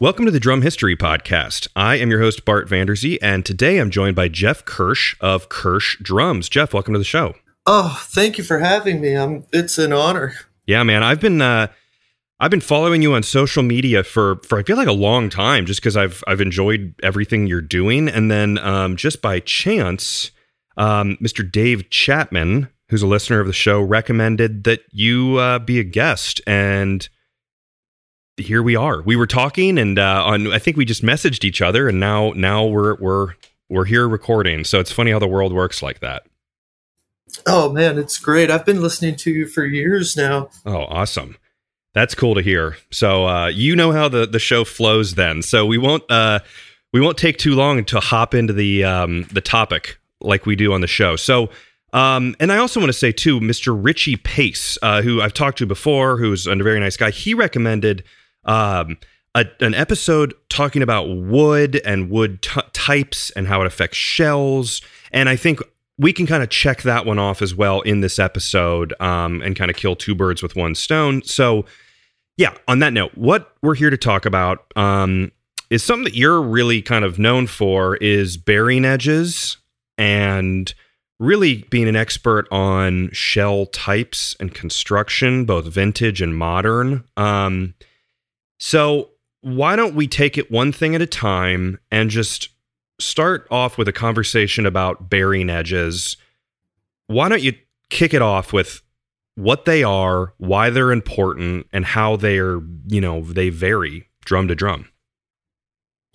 Welcome to the Drum History Podcast. I am your host, Bart Vanderzee, and today I'm joined by Jeff Kirsch of Kirsch Drums. Jeff, welcome to the show. Oh, thank you for having me. I'm, it's an honor. Yeah, man. I've been uh, I've been following you on social media for for I feel like a long time, just because I've I've enjoyed everything you're doing, and then um, just by chance, um, Mr. Dave Chapman, who's a listener of the show, recommended that you uh, be a guest, and here we are. We were talking, and uh, on I think we just messaged each other, and now now we're we're we're here recording. So it's funny how the world works like that. Oh man, it's great. I've been listening to you for years now. Oh, awesome. That's cool to hear. So uh, you know how the the show flows then. So we won't uh, we won't take too long to hop into the um, the topic like we do on the show. So um, and I also want to say too, Mr. Richie Pace, uh, who I've talked to before, who's a very nice guy. He recommended um, a, an episode talking about wood and wood t- types and how it affects shells. And I think we can kind of check that one off as well in this episode um, and kind of kill two birds with one stone. So, yeah, on that note, what we're here to talk about um, is something that you're really kind of known for is bearing edges and really being an expert on shell types and construction, both vintage and modern. Um, so, why don't we take it one thing at a time and just start off with a conversation about bearing edges? Why don't you kick it off with what they are, why they're important, and how they're, you know, they vary drum to drum?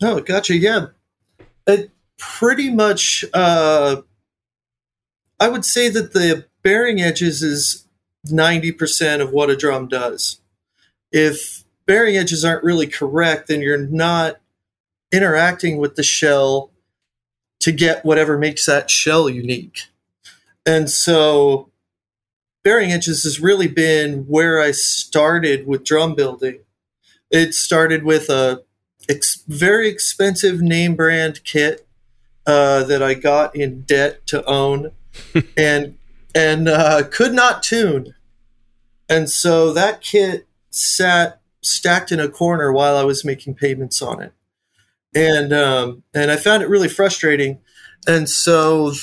Oh, gotcha. Yeah. It pretty much, uh, I would say that the bearing edges is 90% of what a drum does. If bearing edges aren't really correct, then you're not interacting with the shell to get whatever makes that shell unique. And so bearing edges has really been where I started with drum building. It started with a ex- very expensive name brand kit uh, that I got in debt to own, and and uh, could not tune. And so that kit sat stacked in a corner while I was making payments on it, and um, and I found it really frustrating. And so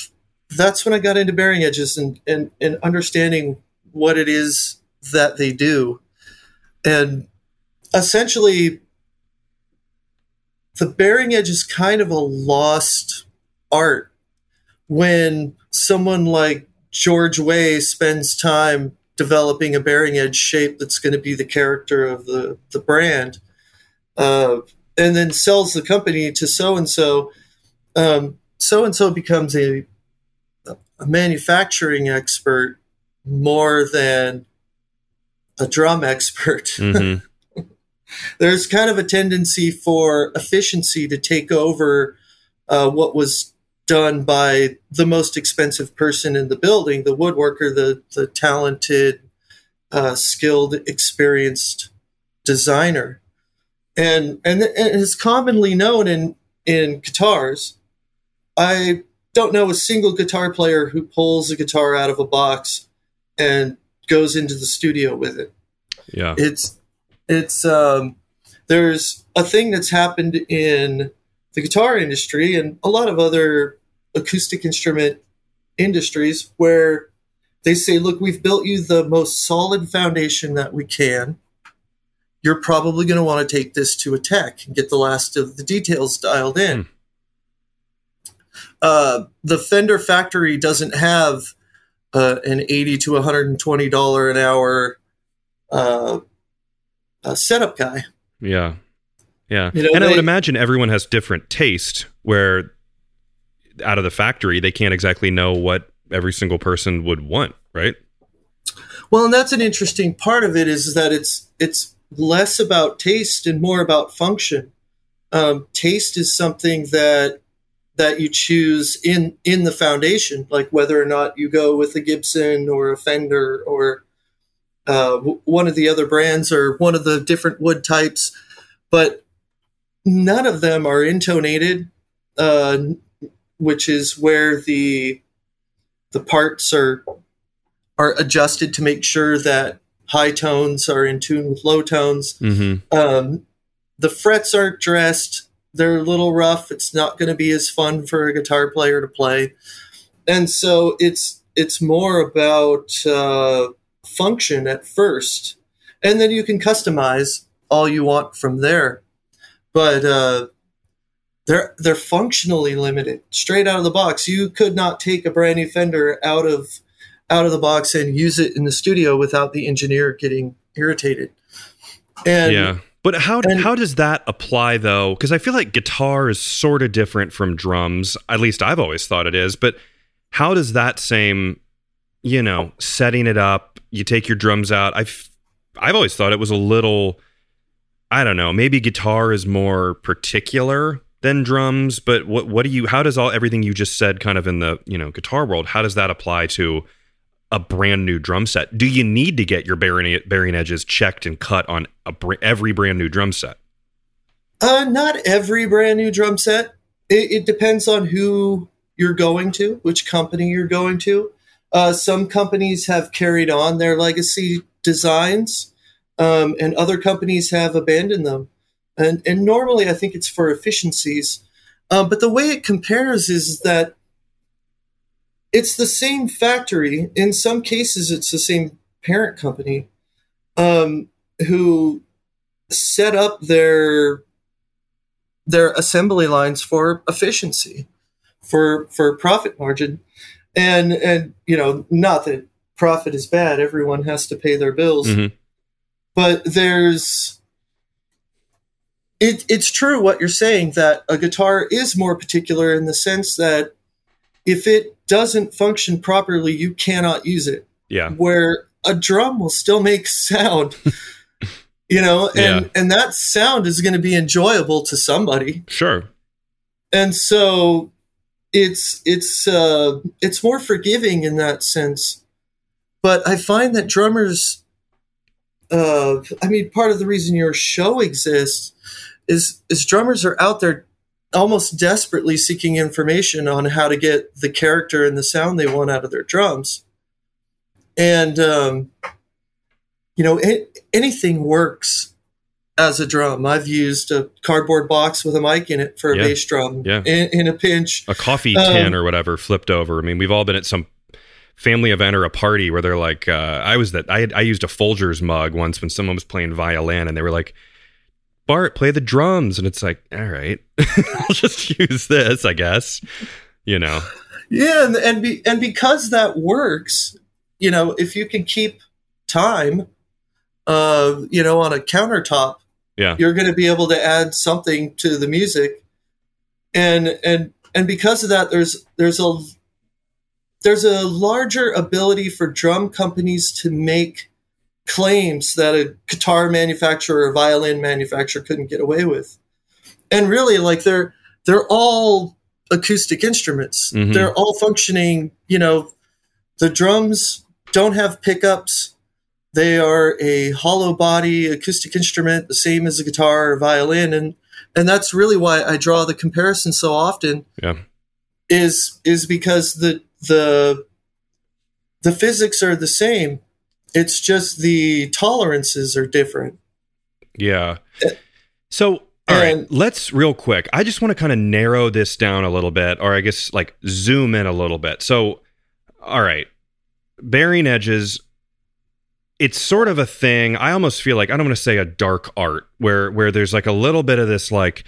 that's when I got into bearing edges and and, and understanding what it is that they do, and essentially the bearing edge is kind of a lost art when someone like George Way spends time developing a bearing edge shape that's going to be the character of the, the brand, uh, and then sells the company to so and so. So and so becomes a, a manufacturing expert more than a drum expert. Mm-hmm. There's kind of a tendency for efficiency to take over uh, what was done by the most expensive person in the building, the woodworker, the the talented, uh, skilled, experienced designer, and and, and it's commonly known in in guitars. I don't know a single guitar player who pulls a guitar out of a box and goes into the studio with it. Yeah, it's it's um, there's a thing that's happened in the guitar industry and a lot of other acoustic instrument industries where they say, look, we've built you the most solid foundation that we can. You're probably going to want to take this to a tech and get the last of the details dialed in. Mm. Uh, the Fender factory doesn't have uh, an 80 to 120 dollar an hour uh, setup guy. Yeah, yeah, you know, and they, I would imagine everyone has different taste. Where out of the factory, they can't exactly know what every single person would want, right? Well, and that's an interesting part of it is that it's it's less about taste and more about function. Um, taste is something that that you choose in in the foundation, like whether or not you go with a Gibson or a Fender or uh, one of the other brands or one of the different wood types, but none of them are intonated. Uh, which is where the the parts are are adjusted to make sure that high tones are in tune with low tones. Mm-hmm. Um, the frets aren't dressed. They're a little rough. It's not going to be as fun for a guitar player to play, and so it's it's more about uh, function at first, and then you can customize all you want from there. But uh, they're they're functionally limited straight out of the box. You could not take a brand new Fender out of out of the box and use it in the studio without the engineer getting irritated. And yeah. But how and, how does that apply though? Because I feel like guitar is sort of different from drums. At least I've always thought it is. But how does that same, you know, setting it up? You take your drums out. I've I've always thought it was a little. I don't know. Maybe guitar is more particular than drums. But what what do you? How does all everything you just said, kind of in the you know guitar world, how does that apply to a brand new drum set? Do you need to get your bearing, bearing edges checked and cut on a, every brand new drum set? Uh, not every brand new drum set. It, it, depends on who you're going to, which company you're going to. Uh, some companies have carried on their legacy designs, um, and other companies have abandoned them. And, and normally, I think it's for efficiencies. Um, but the way it compares is that it's the same factory. In some cases, it's the same parent company um, who set up their their assembly lines for efficiency, for for profit margin, and and you know not that profit is bad. Everyone has to pay their bills, mm-hmm. but there's. It, it's true what you're saying that a guitar is more particular in the sense that if it doesn't function properly, you cannot use it. Yeah. Where a drum will still make sound. you know, and yeah. and that sound is going to be enjoyable to somebody. Sure. And so it's it's uh it's more forgiving in that sense. But I find that drummers uh I mean part of the reason your show exists is is drummers are out there almost desperately seeking information on how to get the character and the sound they want out of their drums. And, um, you know, it, anything works as a drum. I've used a cardboard box with a mic in it for a yeah. bass drum yeah. in, in, a pinch. A coffee um, tin or whatever flipped over. I mean, we've all been at some family event or a party where they're like, uh, I was that I, had, I used a Folgers mug once when someone was playing violin and they were like, Bart, play the drums. And it's like, all right, I'll just use this, I guess. You know. Yeah, and and, be, and because that works, you know, if you can keep time, uh, you know, on a countertop, yeah, you're going to be able to add something to the music, and and and because of that, there's there's a there's a larger ability for drum companies to make claims that a guitar manufacturer or violin manufacturer couldn't get away with. And really, like they're they're all acoustic instruments. Mm-hmm. They're all functioning. You know, the drums don't have pickups. They are a hollow body acoustic instrument, the same as a guitar or violin, and and that's really why I draw the comparison so often. Yeah, is is because the the the physics are the same it's just the tolerances are different. Yeah. Uh, so, all and, right, let's real quick. I just want to kind of narrow this down a little bit, or I guess like zoom in a little bit. So, all right, bearing edges. It's sort of a thing. I almost feel like I don't want to say a dark art where where there's like a little bit of this like,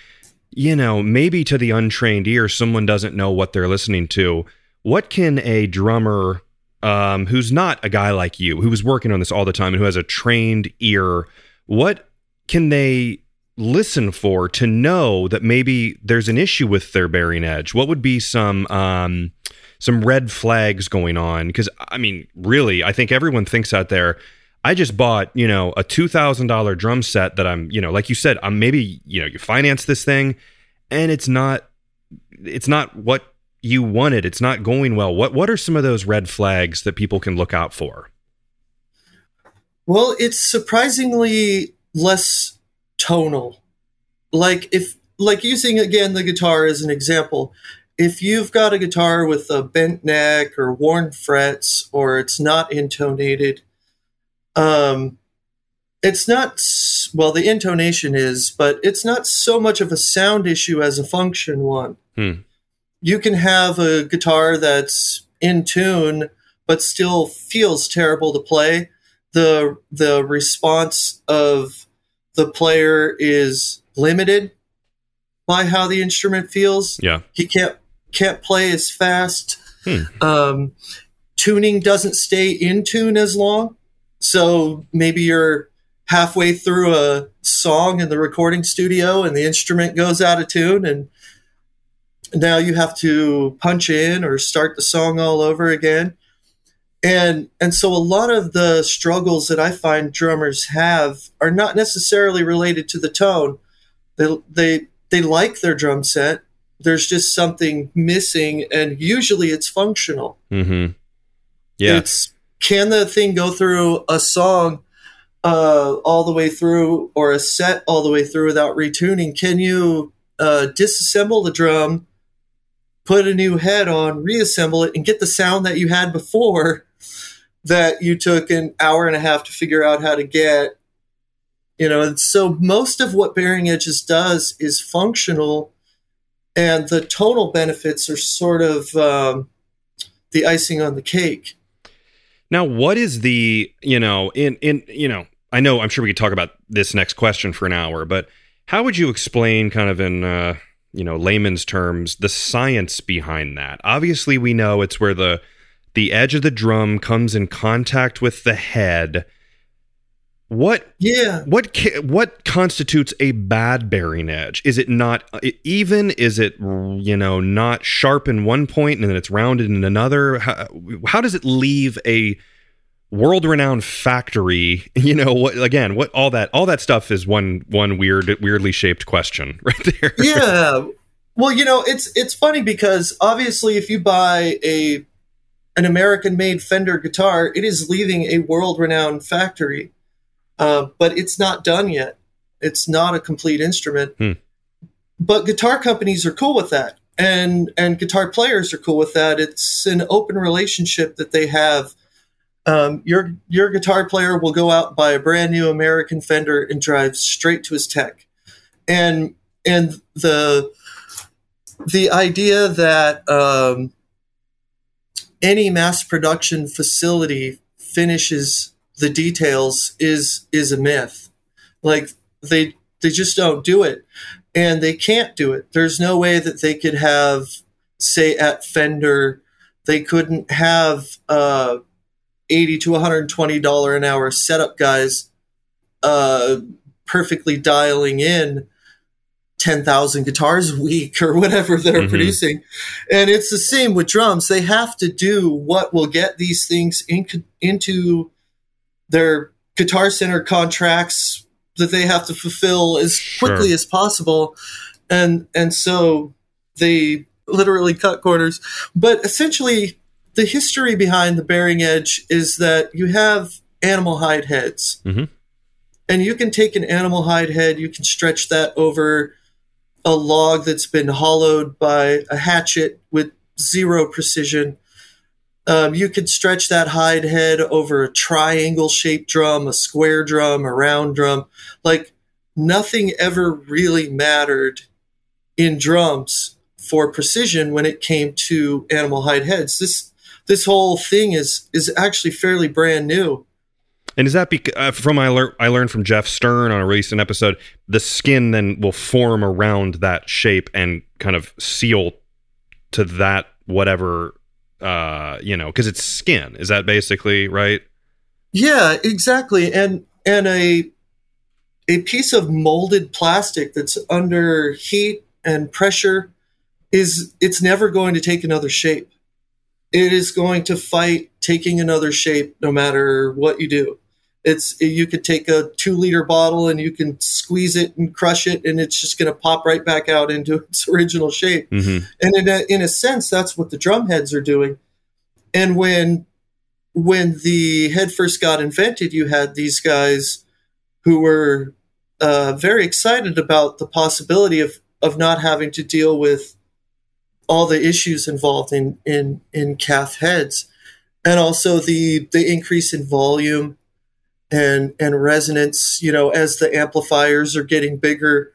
you know, maybe to the untrained ear, someone doesn't know what they're listening to. What can a drummer um, who's not a guy like you, who was working on this all the time and who has a trained ear, what can they listen for to know that maybe there's an issue with their bearing edge? What would be some um, some red flags going on? Because I mean, really, I think everyone thinks out there. I just bought, you know, a two thousand dollar drum set that I'm, you know, like you said, I'm maybe, you know, you finance this thing, and it's not, it's not what you wanted, it's not going well. What what are some of those red flags that people can look out for? Well, it's surprisingly less tonal. Like if like using again the guitar as an example, if you've got a guitar with a bent neck or worn frets or it's not intonated, um, it's not well, the intonation is, but it's not so much of a sound issue as a function one. Hmm. You can have a guitar that's in tune, but still feels terrible to play. The the response of the player is limited by how the instrument feels. Yeah. He can't can't play as fast. Hmm. Um, tuning doesn't stay in tune as long. So maybe you're halfway through a song in the recording studio and the instrument goes out of tune and now you have to punch in or start the song all over again. And and so a lot of the struggles that I find drummers have are not necessarily related to the tone. They they they like their drum set. There's just something missing and usually it's functional. Mm-hmm. Yeah. It's can the thing go through a song uh, all the way through or a set all the way through without retuning? Can you uh, disassemble the drum, put a new head on, reassemble it, and get the sound that you had before that you took an hour and a half to figure out how to get? You know, and so most of what Bearing Edges does is functional, and the tonal benefits are sort of um, the icing on the cake. Now, what is the you know in in you know I know I'm sure we could talk about this next question for an hour, but how would you explain kind of in uh, you know layman's terms the science behind that? Obviously, we know it's where the the edge of the drum comes in contact with the head. What Yeah. what what constitutes a bad bearing edge? Is it not uh, even? Is it you know not sharp in one point and then it's rounded in another? How, how does it leave a world renowned factory? You know what? Again, what all that all that stuff is one one weird weirdly shaped question right there. yeah. Well, you know, it's it's funny because obviously if you buy a an American made Fender guitar, it is leaving a world renowned factory. Uh, but it's not done yet. It's not a complete instrument. Hmm. But guitar companies are cool with that. And and guitar players are cool with that. It's an open relationship that they have. Um, your your guitar player will go out buy a brand new American Fender and drive straight to his tech. And and the the idea that um, any mass production facility finishes the details is is a myth. Like they they just don't do it, and they can't do it. There's no way that they could have, say, at Fender, they couldn't have uh, eighty to one hundred twenty dollar an hour setup guys, uh, perfectly dialing in 10,000 guitars a week or whatever they're Mhm. producing. And it's the same with drums. They have to do what will get these things in, into their guitar center contracts that they have to fulfill as quickly Sure. as possible. And and so they literally cut corners. But essentially the history behind the bearing edge is that you have animal hide heads. Mhm. And you can take an animal hide head, you can stretch that over a log that's been hollowed by a hatchet with zero precision. Um, you can stretch that hide head over a triangle shaped drum, a square drum, a round drum. Like nothing ever really mattered in drums for precision when it came to animal hide heads. This this whole thing is is actually fairly brand new. And is that because uh, from I learned I learned from Jeff Stern on a recent episode, the skin then will form around that shape and kind of seal to that whatever uh you know because it's skin. Is that basically right? Yeah, exactly. And and a a piece of molded plastic that's under heat and pressure is it's never going to take another shape. It is going to fight taking another shape no matter what you do. It's you could take a two liter bottle and you can squeeze it and crush it and it's just going to pop right back out into its original shape. Mm-hmm. And in a, in a sense, that's what the drum heads are doing. And when when the head first got invented, you had these guys who were uh, very excited about the possibility of of not having to deal with all the issues involved in in in calf heads, and also the the increase in volume and and resonance. You know, as the amplifiers are getting bigger,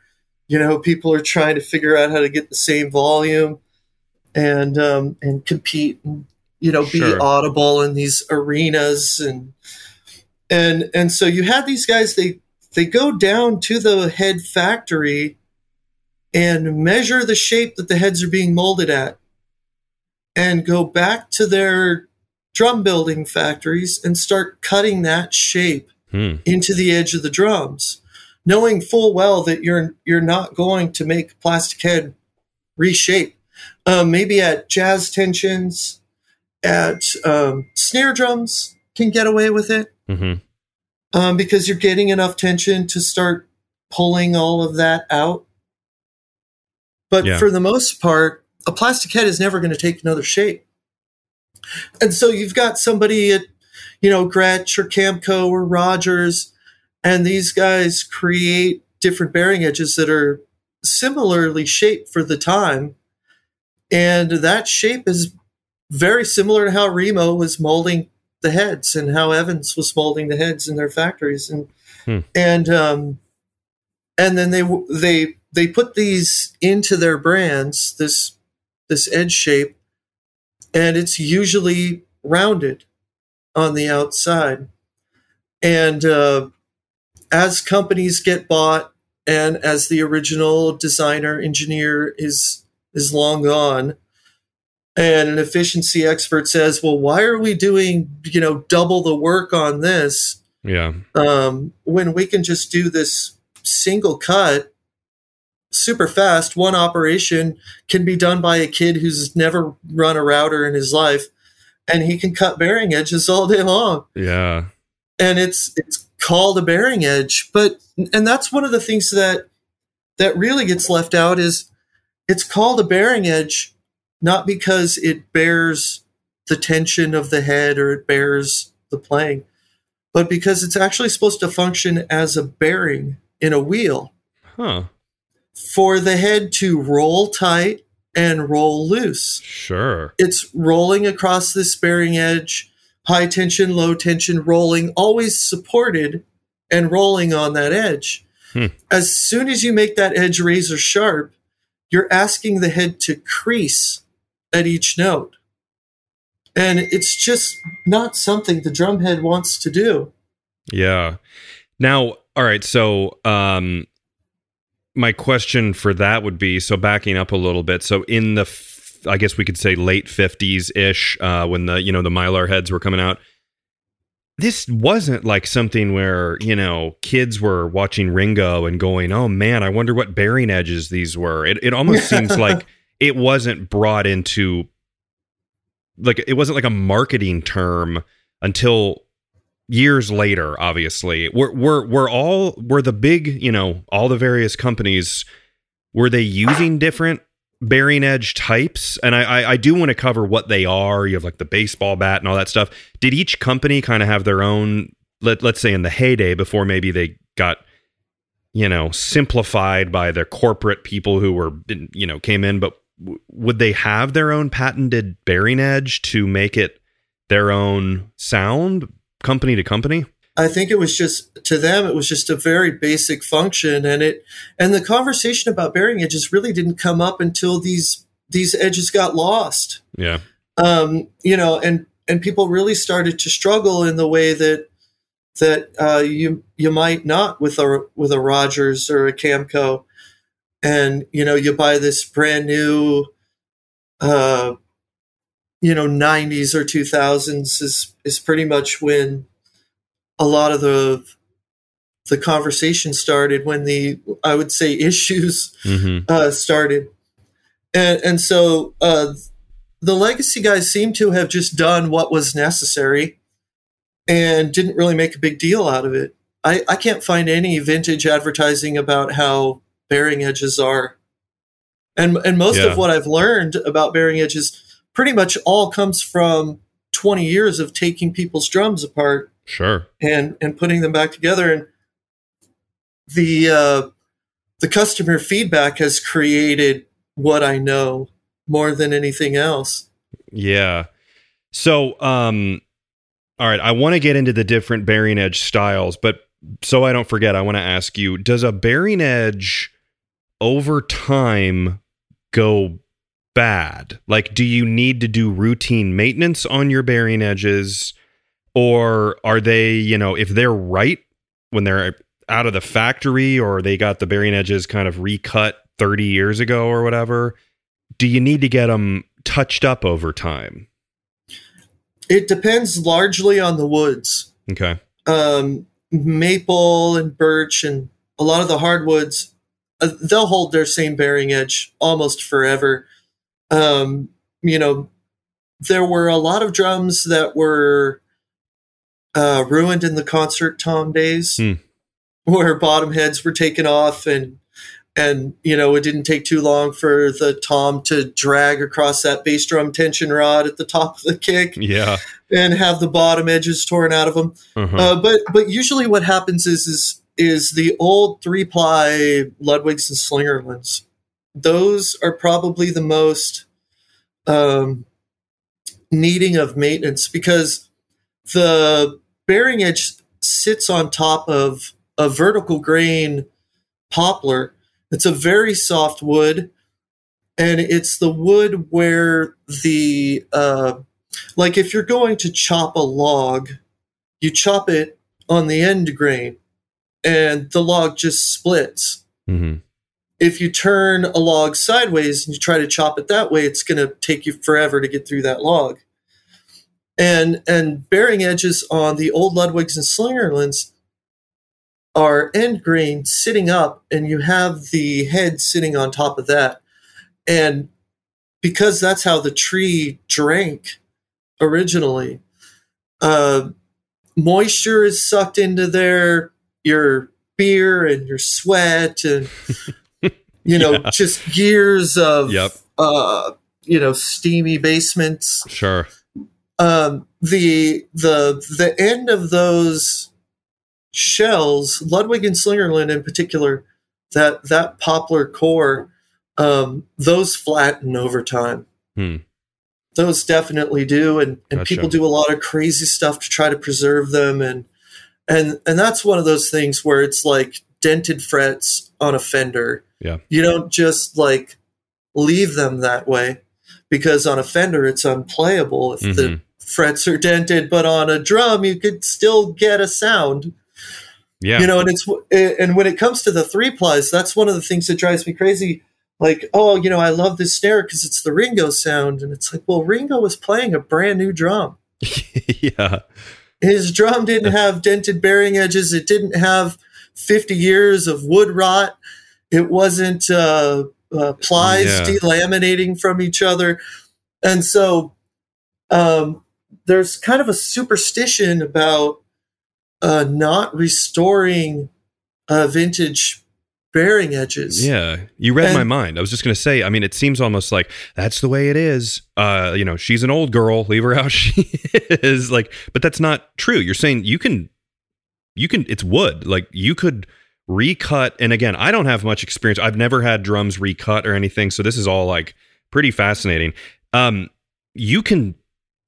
you know, people are trying to figure out how to get the same volume and um, and compete and you know be Sure. audible in these arenas and and and so you had these guys they they go down to the head factory and measure the shape that the heads are being molded at and go back to their drum building factories and start cutting that shape Hmm. into the edge of the drums knowing full well that you're you're not going to make plastic head reshape um, maybe at jazz tensions at um, snare drums can get away with it hmm um, because you're getting enough tension to start pulling all of that out. But Yeah. for the most part, a plastic head is never going to take another shape. And so you've got somebody at, you know, Gretsch or Camco or Rogers, and these guys create different bearing edges that are similarly shaped for the time. And that shape is very similar to how Remo was molding the heads and how Evans was molding the heads in their factories and Hmm. and um and then they they they put these into their brands this this edge shape and it's usually rounded on the outside and uh, as companies get bought and as the original designer engineer is is long gone and an efficiency expert says well why are we doing you know double the work on this Yeah. um, when we can just do this single cut super fast one operation can be done by a kid who's never run a router in his life and he can cut bearing edges all day long Yeah. and it's it's called a bearing edge but and that's one of the things that that really gets left out is it's called a bearing edge not because it bears the tension of the head or it bears the playing but because it's actually supposed to function as a bearing in a wheel Huh. For the head to roll tight and roll loose Sure. it's rolling across this bearing edge, high tension, low tension, rolling, always supported and rolling on that edge. Hmm. As soon as you make that edge razor sharp, you're asking the head to crease at each note. And it's just not something the drum head wants to do. Yeah. Now, all right. So, um, my question for that would be so backing up a little bit. So, in the, f- I guess we could say late fifties ish, uh, when the you know the Mylar heads were coming out. This wasn't like something where you know kids were watching Ringo and going, "Oh man, I wonder what bearing edges these were." It it almost seems like it wasn't brought into like it wasn't like a marketing term until years later obviously were were were all were the big you know all the various companies were they using different bearing edge types? And i i, I do want to cover what they are. You have like the baseball bat and all that stuff. Did each company kind of have their own let, let's say in the heyday before maybe they got you know simplified by the corporate people who were you know came in but w- would they have their own patented bearing edge to make it their own sound company to company? I think it was just to them it was just a very basic function and it and the conversation about bearing edges really didn't come up until these these edges got lost. yeah. Um, you know, and and people really started to struggle in the way that that uh, you you might not with a with a Rogers or a Camco, and you know you buy this brand new, uh, you know, '90s or 2000s is is pretty much when a lot of the the conversation started when the I would say issues hmm uh, started, and and so uh, the legacy guys seem to have just done what was necessary, and didn't really make a big deal out of it. I, I can't find any vintage advertising about how bearing edges are, and and most Yeah. of what I've learned about bearing edges pretty much all comes from twenty years of taking people's drums apart sure and and putting them back together and the uh, the customer feedback has created what I know more than anything else. Yeah. So, um, All right, I want to get into the different bearing edge styles, but so I don't forget, I want to ask you: Does a bearing edge over time go bad? Like, do you need to do routine maintenance on your bearing edges, or are they, you know, if they're right when they're out of the factory, or they got the bearing edges kind of recut thirty years ago or whatever? Do you need to get them touched up over time? It depends largely on the woods. Okay. Um, maple and birch and a lot of the hardwoods, uh, they'll hold their same bearing edge almost forever. Um, you know, there were a lot of drums that were uh, ruined in the concert tom days, Hmm. where bottom heads were taken off and and you know it didn't take too long for the tom to drag across that bass drum tension rod at the top of the kick Yeah. and have the bottom edges torn out of them. Uh-huh. Uh, but but usually what happens is is is the old three ply Ludwigs and Slingerlands. Those are probably the most um, needing of maintenance because the bearing edge sits on top of a vertical grain poplar. It's a very soft wood, and it's the wood where the uh, like if you're going to chop a log, you chop it on the end grain, and the log just splits. hmm If you turn a log sideways and you try to chop it that way, it's going to take you forever to get through that log. And and bearing edges on the old Ludwigs and Slingerlands are end grain sitting up, and you have the head sitting on top of that. And because that's how the tree drank originally, uh, moisture is sucked into there, your beer and your sweat, and you know, Yeah. just years of Yep. uh, you know, steamy basements Sure. um, the the the end of those shells, Ludwig and Slingerland in particular, that that poplar core, um, those flatten over time. Hmm. Those definitely do, and and Gotcha. people do a lot of crazy stuff to try to preserve them, and and and that's one of those things where it's like dented frets on a fender. Yeah. you don't just like leave them that way because on a fender it's unplayable if the Mhm. frets are dented, but on a drum you could still get a sound. Yeah. You know, and it's and when it comes to the three plies, that's one of the things that drives me crazy. Like, oh, you know, I love this snare because it's the Ringo sound, and it's like, well, Ringo was playing a brand new drum. yeah. His drum didn't have dented bearing edges. It didn't have fifty years of wood rot. It wasn't uh, uh, plies Yeah. delaminating from each other, and so um, there's kind of a superstition about uh, not restoring uh, vintage bearing edges. Yeah. You read my mind. I was just going to say, I mean, it seems almost like that's the way it is. Uh, you know, she's an old girl, leave her how she is like, but that's not true. You're saying you can you can it's wood. Like you could recut and again, I don't have much experience. I've never had drums recut or anything, so this is all like pretty fascinating. Um you can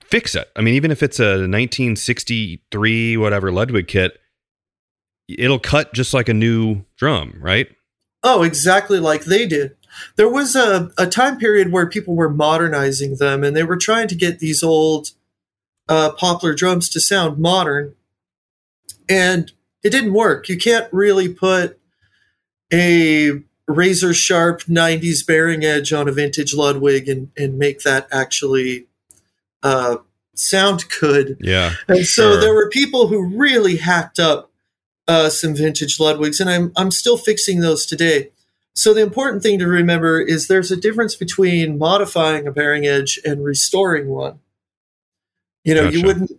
fix it. I mean, even if it's a 1963 whatever Ludwig kit, it'll cut just like a new drum, right? Oh, exactly like they did. There was a, a time period where people were modernizing them and they were trying to get these old uh, poplar drums to sound modern. And it didn't work. You can't really put a razor sharp 90s bearing edge on a vintage Ludwig and, and make that actually uh, sound good. Yeah. And so Sure. there were people who really hacked up uh, some vintage Ludwigs, and I'm I'm still fixing those today. So the important thing to remember is there's a difference between modifying a bearing edge and restoring one. You know, you wouldn't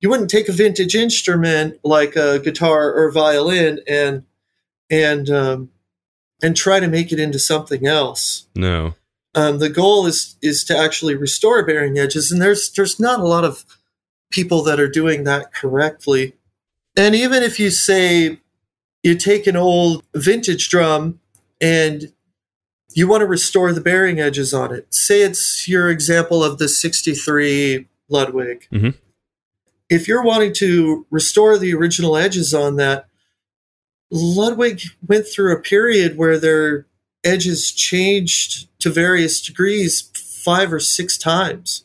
you wouldn't take a vintage instrument like a guitar or violin and and um, and try to make it into something else No. um, the goal is is to actually restore bearing edges, and there's there's not a lot of people that are doing that correctly. And even if you say you take an old vintage drum and you want to restore the bearing edges on it, say it's your example of the '63 Ludwig, Mhm. If you're wanting to restore the original edges on that, Ludwig went through a period where their edges changed to various degrees five or six times.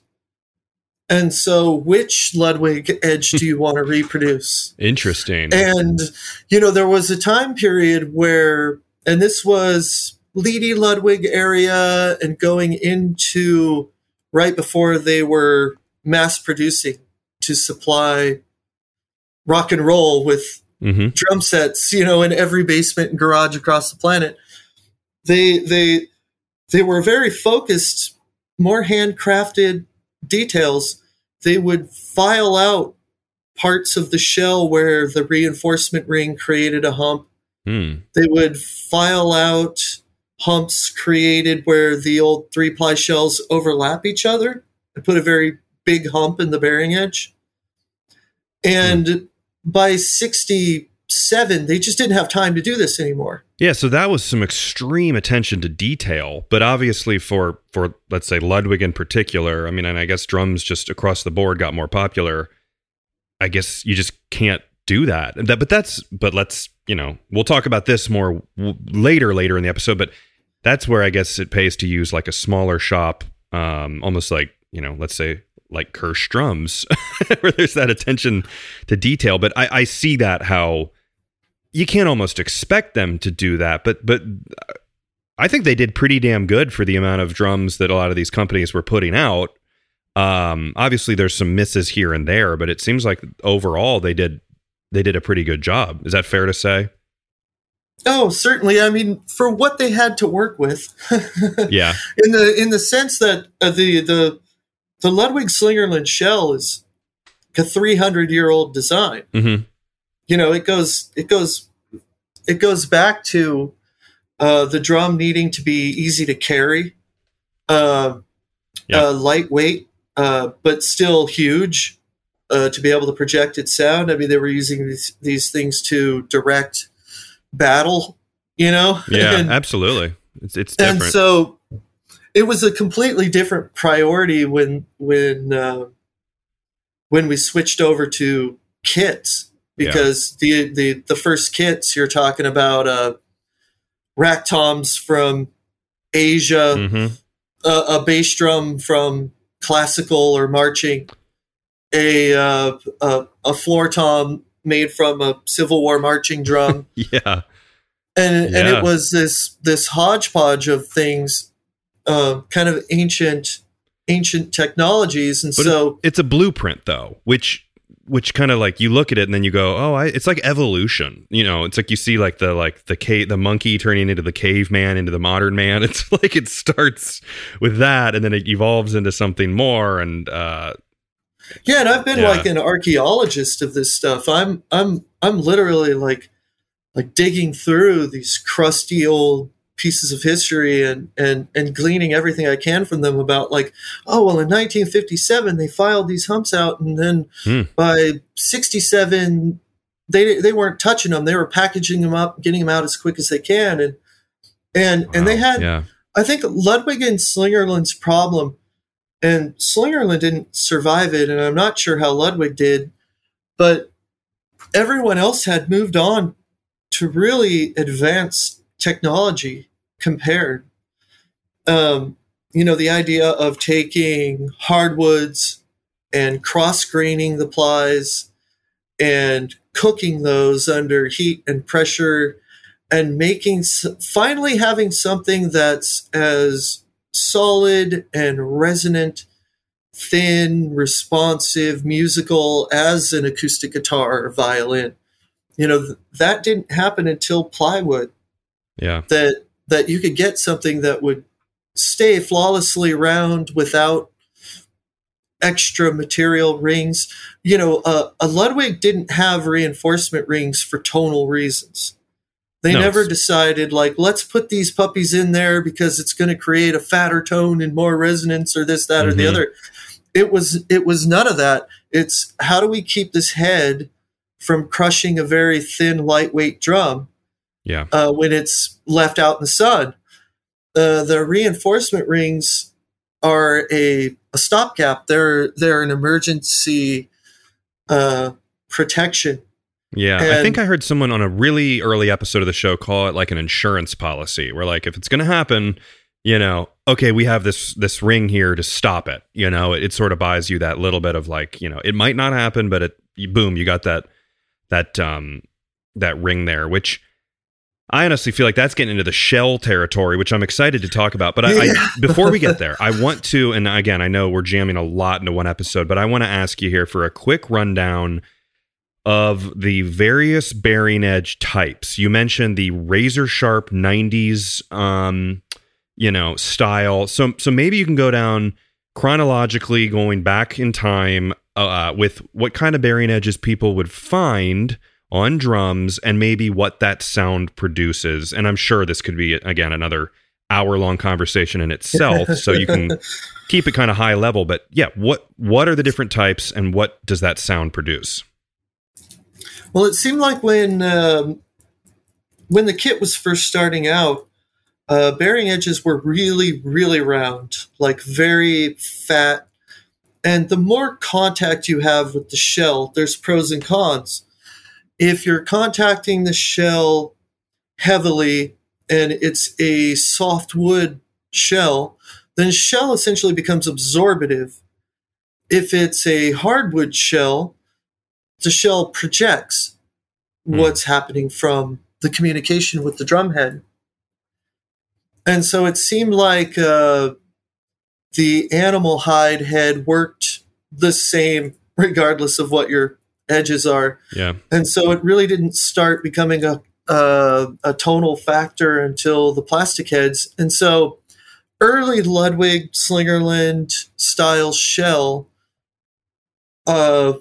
And so, which Ludwig edge do you want to reproduce? Interesting. And, you know, there was a time period where, and this was Lady Ludwig area and going into right before they were mass producing to supply rock and roll with mm-hmm. drum sets, you know, in every basement and garage across the planet. They they they were very focused, more handcrafted details. They would file out parts of the shell where the reinforcement ring created a hump. Mm. They would file out humps created where the old three ply shells overlap each other and put a very big hump in the bearing edge. And mm. by 67, they just didn't have time to do this anymore. Yeah, so that was some extreme attention to detail, but obviously for for let's say Ludwig in particular, I mean, and I guess drums just across the board got more popular. I guess you just can't do that. that but that's but let's, you know, we'll talk about this more w- later later in the episode, but that's where I guess it pays to use like a smaller shop um almost like, you know, let's say like Kirsch drums, where there's that attention to detail. But I, I see that how you can't almost expect them to do that. But but I think they did pretty damn good for the amount of drums that a lot of these companies were putting out. Um, obviously, there's some misses here and there, but it seems like overall they did they did a pretty good job. Is that fair to say? Oh, certainly. I mean, for what they had to work with. yeah. In the in the sense that uh, the the the Ludwig Slingerland shell is a 300 year old design. Mm-hmm. You know, it goes it goes it goes back to uh, the drum needing to be easy to carry, uh, Yeah. uh, lightweight, uh, but still huge uh, to be able to project its sound. I mean, they were using these, these things to direct battle. You know, Yeah, And- absolutely. It's it's and different. so it was a completely different priority when when uh, when we switched over to kits because the, the the first kits you're talking about uh, rack toms from Asia, Mhm. a, a bass drum from classical or marching, a uh, a, a floor tom made from a Civil War marching drum Yeah. and and it was this this hodgepodge of things, uh, kind of ancient ancient technologies, and But so It's a blueprint though, which which kind of like you look at it and then you go, "Oh, I, it's like evolution." You know, it's like you see like the like the cave the monkey turning into the caveman into the modern man. It's like it starts with that and then it evolves into something more and uh yeah, and I've been Yeah. like an archaeologist of this stuff. I'm I'm I'm literally like like digging through these crusty old pieces of history and and and gleaning everything I can from them about like oh well in 1957 they filed these humps out and then Hmm. by 67 they they weren't touching them they were packaging them up getting them out as quick as they can and and and they had yeah. I think Ludwig and Slingerland's problem, and Slingerland didn't survive it, and I'm not sure how Ludwig did, but everyone else had moved on to really advanced technology compared. Um, you know, the idea of taking hardwoods and cross graining the plies and cooking those under heat and pressure and making finally having something that's as solid and resonant thin responsive musical as an acoustic guitar or violin you know th- that didn't happen until plywood Yeah. that that you could get something that would stay flawlessly round without extra material rings. You know uh, a ludwig didn't have reinforcement rings for tonal reasons. They No, never decided like let's put these puppies in there because it's going to create a fatter tone and more resonance or this that or the Mhm. other. It was it was none of that. It's how do we keep this head from crushing a very thin lightweight drum Yeah. uh, when it's left out in the sun. Uh, the reinforcement rings are a, a stopgap. They're they're an emergency uh, protection. Yeah, I think I heard someone on a really early episode of the show call it like an insurance policy, where like if it's going to happen, you know, okay, we have this this ring here to stop it. You know, it, it sort of buys you that little bit of like, you know, it might not happen, but it boom, you got that that um that ring there, which I honestly feel like that's getting into the shell territory, which I'm excited to talk about. But I, Yeah. I before we get there, I want to, and again, I know we're jamming a lot into one episode, but I want to ask you here for a quick rundown of the various bearing edge types. You mentioned the razor sharp 90s um you know style. So so maybe you can go down chronologically going back in time uh with what kind of bearing edges people would find on drums and maybe what that sound produces. And I'm sure this could be again another hour long conversation in itself so you can keep it kind of high level but yeah what what are the different types and what does that sound produce Well, it seemed like when um, when the kit was first starting out, uh, bearing edges were really, really round, like very fat. And the more contact you have with the shell, there's pros and cons. If you're contacting the shell heavily and it's a soft wood shell, then shell essentially becomes absorbative. If it's a hardwood shell, the shell projects Hmm. what's happening from the communication with the drumhead. And so it seemed like uh, the animal hide head worked the same regardless of what your edges are. yeah And so it really didn't start becoming a, a, a tonal factor until the plastic heads. And so early Ludwig Slingerland style shell, uh,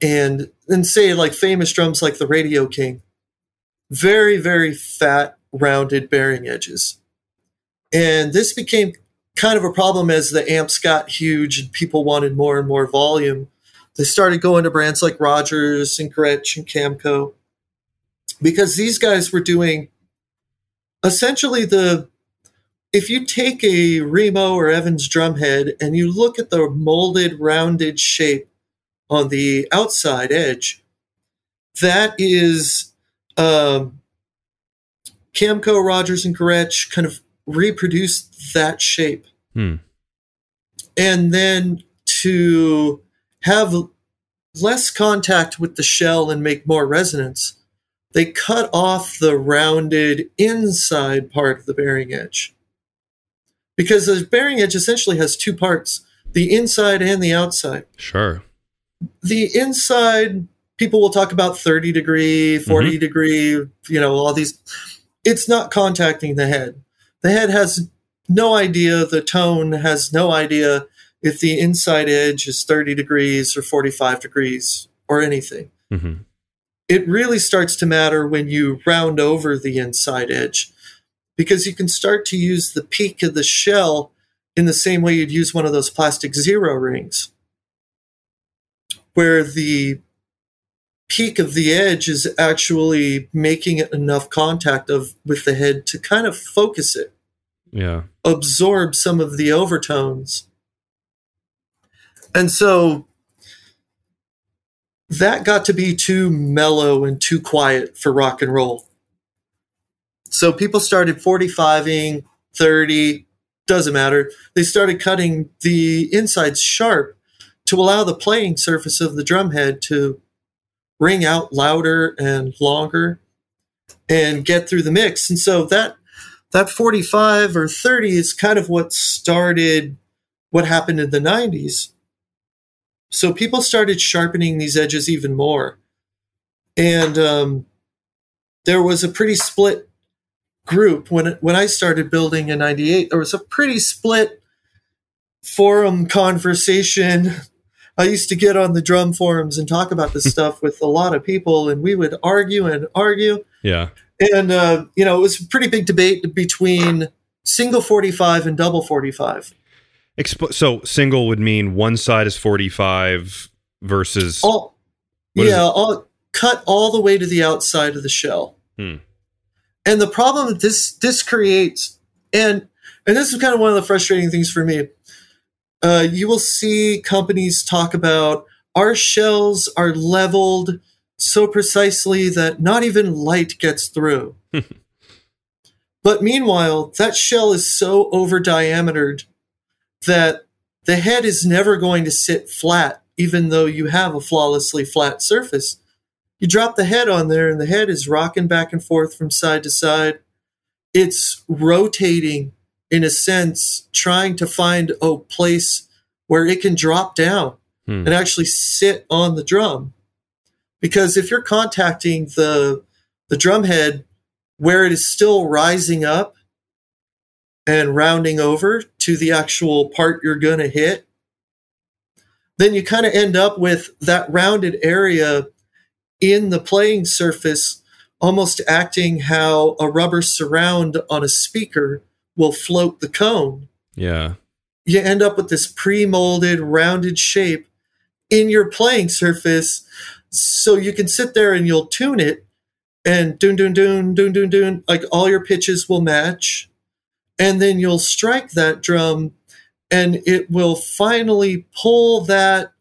and and say like famous drums like the Radio King, very very fat rounded bearing edges, and this became kind of a problem as the amps got huge and people wanted more and more volume. They started going to brands like Rogers and Gretsch and Camco because these guys were doing essentially the if you take a Remo or Evans drumhead and you look at the molded rounded shape on the outside edge, that is um, Camco, Rogers, and Gretsch kind of reproduced that shape. Hmm. And then to have less contact with the shell and make more resonance, they cut off the rounded inside part of the bearing edge. Because the bearing edge essentially has two parts the inside and the outside. sure The inside, people will talk about 30 degree, 40 mm-hmm. degree, you know, all these. It's not contacting the head. The head has no idea, the tone has no idea if the inside edge is 30 degrees or 45 degrees or anything hmm it really starts to matter when you round over the inside edge because you can start to use the peak of the shell in the same way you'd use one of those plastic zero rings where the peak of the edge is actually making it enough contact of with the head to kind of focus it yeah absorb some of the overtones. And so that got to be too mellow and too quiet for rock and roll. So people started 45ing, 30, doesn't matter. They started cutting the insides sharp to allow the playing surface of the drum head to ring out louder and longer and get through the mix. And so that that 45 or 30 is kind of what started what happened in the 90s. So people started sharpening these edges even more. And um, there was a pretty split group when when I started building in 98 there was a pretty split forum conversation. I used to get on the drum forums and talk about this stuff with a lot of people and we would argue and argue. Yeah. And uh, you know it was a pretty big debate between single 45 and double 45 So single would mean one side is 45 versus all yeah all cut all the way to the outside of the shell Hmm. and the problem that this this creates and and this is kind of one of the frustrating things for me uh, you will see companies talk about our shells are leveled so precisely that not even light gets through. but meanwhile, that shell is so over diametered that the head is never going to sit flat, even though you have a flawlessly flat surface. You drop the head on there, and the head is rocking back and forth from side to side. It's rotating in a sense, trying to find a place where it can drop down hmm. and actually sit on the drum. Because if you're contacting the the drum head where it is still rising up and rounding over to the actual part you're going to hit, then you kind of end up with that rounded area in the playing surface almost acting how a rubber surround on a speaker will float the cone. Yeah. You end up with this pre molded, rounded shape in your playing surface. So you can sit there and you'll tune it and doon, doon, doon, doon, doon, doon. Like all your pitches will match. And then you'll strike that drum and it will finally pull that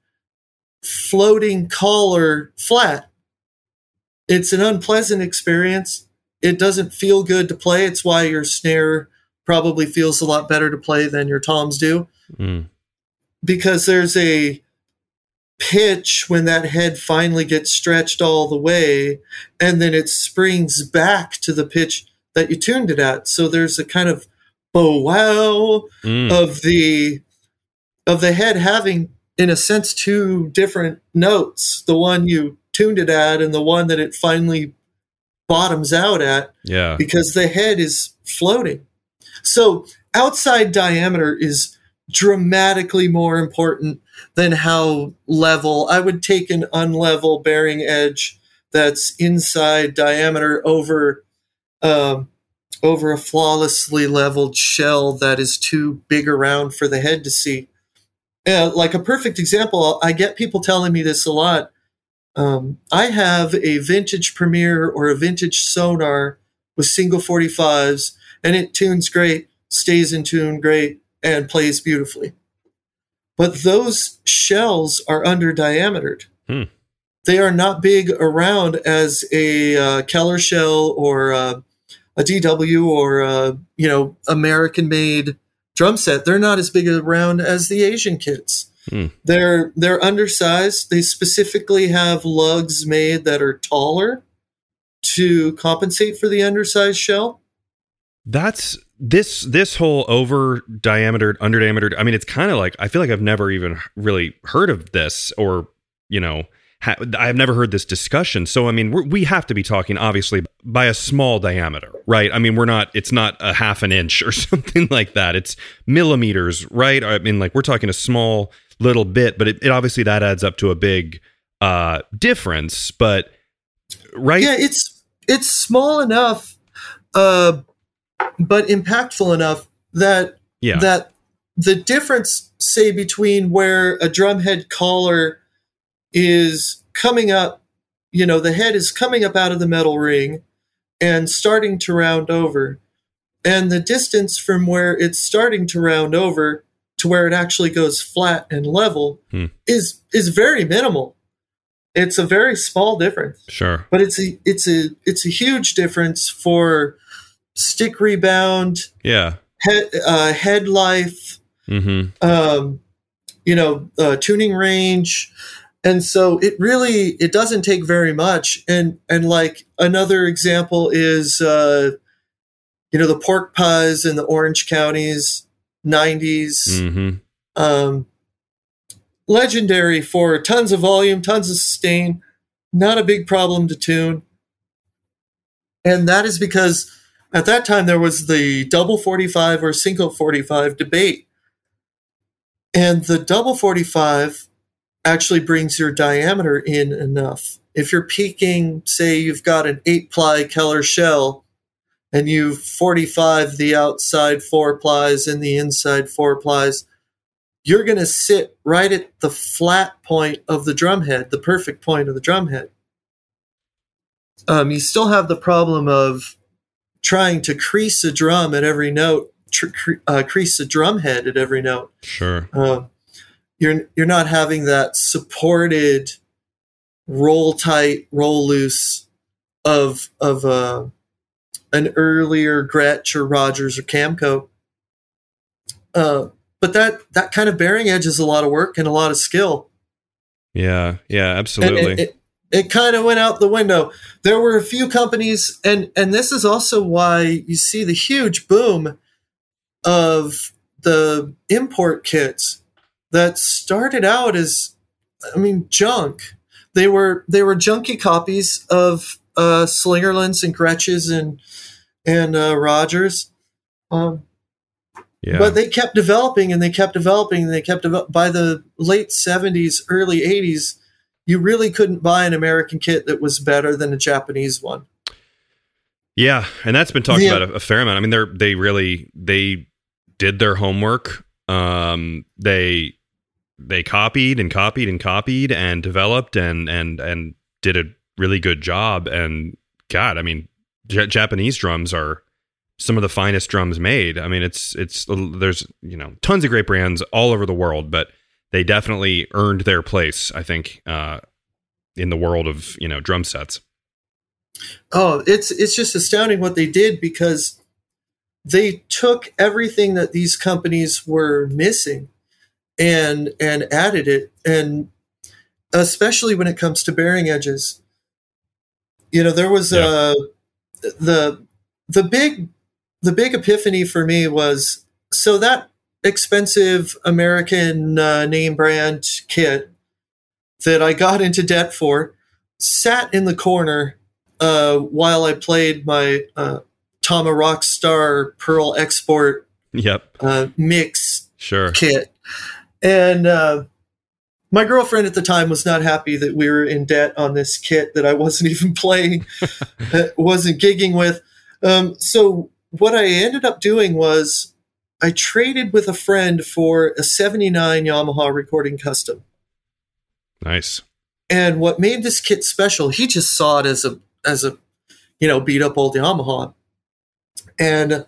floating collar flat. It's an unpleasant experience. It doesn't feel good to play. It's why your snare probably feels a lot better to play than your toms do mm. because there's a pitch when that head finally gets stretched all the way and then it springs back to the pitch that you tuned it at so there's a kind of wow mm. of the of the head having in a sense two different notes the one you tuned it at and the one that it finally bottoms out at yeah because the head is floating so outside diameter is dramatically more important than how level. I would take an unlevel bearing edge that's inside diameter over um, over a flawlessly leveled shell that is too big around for the head to see. Uh, like a perfect example, I get people telling me this a lot. Um, I have a vintage Premier or a vintage Sonor with single 45s and it tunes great, stays in tune great, and plays beautifully. But those shells are under diametered. Hmm. They are not big around as a uh, Keller shell or uh, a DW or a, you know American made drum set. They're not as big around as the Asian kits. Hmm. They're they're undersized. They specifically have lugs made that are taller to compensate for the undersized shell. That's this this whole over diameter, under diameter. I mean, it's kind of like I feel like I've never even really heard of this, or you know, ha- I've never heard this discussion. So I mean, we have to be talking obviously by a small diameter, right? I mean, we're not. It's not a half an inch or something like that. It's millimeters, right? I mean, like we're talking a small little bit, but it, it obviously that adds up to a big uh difference. But right? Yeah, it's it's small enough. Uh, but impactful enough that yeah. that the difference, say, between where a drumhead collar is coming up, you know, the head is coming up out of the metal ring and starting to round over, and the distance from where it's starting to round over to where it actually goes flat and level hmm. is is very minimal. It's a very small difference. Sure. But it's a it's a it's a huge difference for stick rebound, yeah, head uh, head life, mm-hmm. um, you know, uh, tuning range, and so it really it doesn't take very much. And and like another example is, uh, you know, the pork pies in the Orange counties, 90s. Mm-hmm. Um, legendary for tons of volume, tons of sustain, not a big problem to tune. And that is because at that time, there was the double 45 or single 45 debate. And the double 45 actually brings your diameter in enough. If you're peaking, say you've got an eight ply Keller shell and you 45 the outside four plies and the inside four plies, you're going to sit right at the flat point of the drum head, the perfect point of the drum head. Um, you still have the problem of trying to crease a drum at every note, tr- uh, crease a drum head at every note. Sure. Uh, you're you're not having that supported roll tight, roll loose of of uh, an earlier Gretsch or Rogers or Camco. Uh, but that that kind of bearing edge is a lot of work and a lot of skill. Yeah, yeah, absolutely. It, it, it kind of went out the window. There were a few companies, and and this is also why you see the huge boom of the import kits that started out as, I mean, junk. They were they were junky copies of uh, Slingerlands and Gretsches and and uh, Rogers. Um, yeah. But they kept developing and they kept developing and they kept by the late 70s, early 80s, you really couldn't buy an American kit that was better than a Japanese one. Yeah, and that's been talked Yeah. about a, a fair amount. I mean, they're they really they did their homework. Um, they they copied and copied and copied and developed and and and did a really good job. And God, I mean, J- Japanese drums are some of the finest drums made. I mean, it's it's there's you know tons of great brands all over the world, but they definitely earned their place. I think uh, in the world of you know drum sets. Oh, it's it's just astounding what they did because they took everything that these companies were missing and and added it and especially when it comes to bearing edges. You know, there was Yeah. uh the the big the big epiphany for me was so that expensive American uh, name brand kit that I got into debt for sat in the corner uh, while I played my uh, Tama Rockstar Pearl Export Yep, uh, mix sure. kit. And uh, my girlfriend at the time was not happy that we were in debt on this kit that I wasn't even playing, wasn't gigging with. Um, so what I ended up doing was I traded with a friend for a 79 Yamaha recording custom. Nice. And what made this kit special, he just saw it as a as a you know beat up old Yamaha. And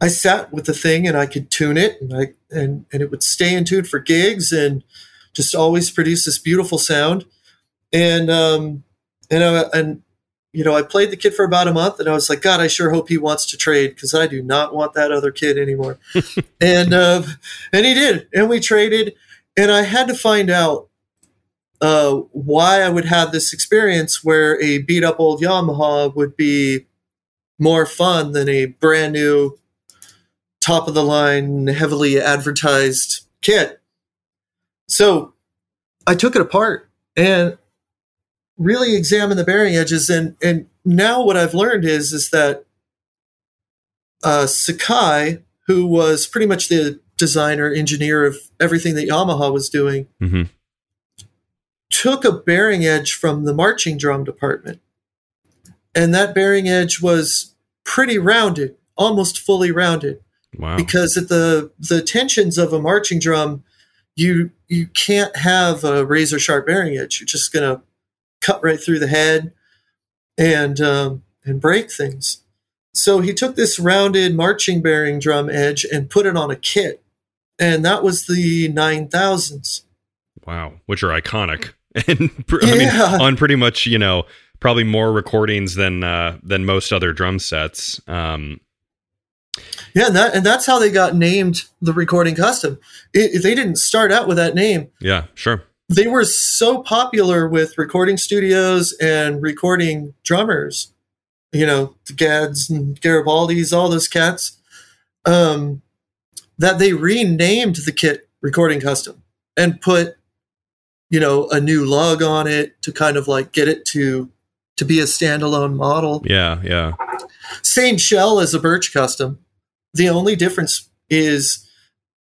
I sat with the thing and I could tune it and I and and it would stay in tune for gigs and just always produce this beautiful sound. And um and I, and you know I played the kit for about a month and I was like, God, I sure hope he wants to trade because I do not want that other kid anymore. and uh, and he did, and we traded. And I had to find out uh, why I would have this experience where a beat up old Yamaha would be more fun than a brand new, top of the line, heavily advertised kit. So I took it apart and really examined the bearing edges. And, and now what I've learned is, is that uh, Sakai, who was pretty much the designer, engineer of everything that Yamaha was doing, hmm took a bearing edge from the marching drum department. And that bearing edge was pretty rounded, almost fully rounded, Wow. because at the the tensions of a marching drum, you you can't have a razor sharp bearing edge. You're just gonna cut right through the head and um, and break things. So he took this rounded marching bearing drum edge and put it on a kit, and that was the nine thousands. Wow, which are iconic, and pr- I mean, on pretty much you know probably more recordings than uh, than most other drum sets. Um, Yeah, and that and that's how they got named the recording custom. It, they didn't start out with that name. yeah, sure. They were so popular with recording studios and recording drummers, you know, the Gadds and Garibaldis, all those cats, um, that they renamed the kit recording custom and put, you know, a new lug on it to kind of like get it to to be a standalone model Yeah, yeah, same shell as a birch custom. The only difference is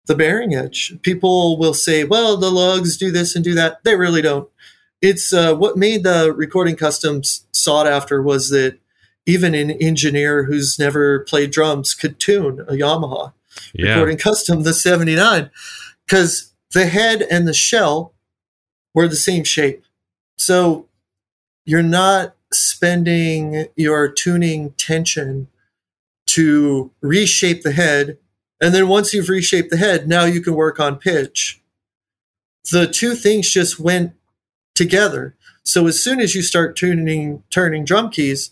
the bearing edge. People will say, well, the lugs do this and do that. They really don't. It's uh, what made the recording customs sought after was that even an engineer who's never played drums could tune a Yamaha yeah. recording custom, the 79, because the head and the shell were the same shape. So you're not spending your tuning tension to reshape the head. And then once you've reshaped the head, now you can work on pitch. the two things just went together. So as soon as you start tuning turning drum keys,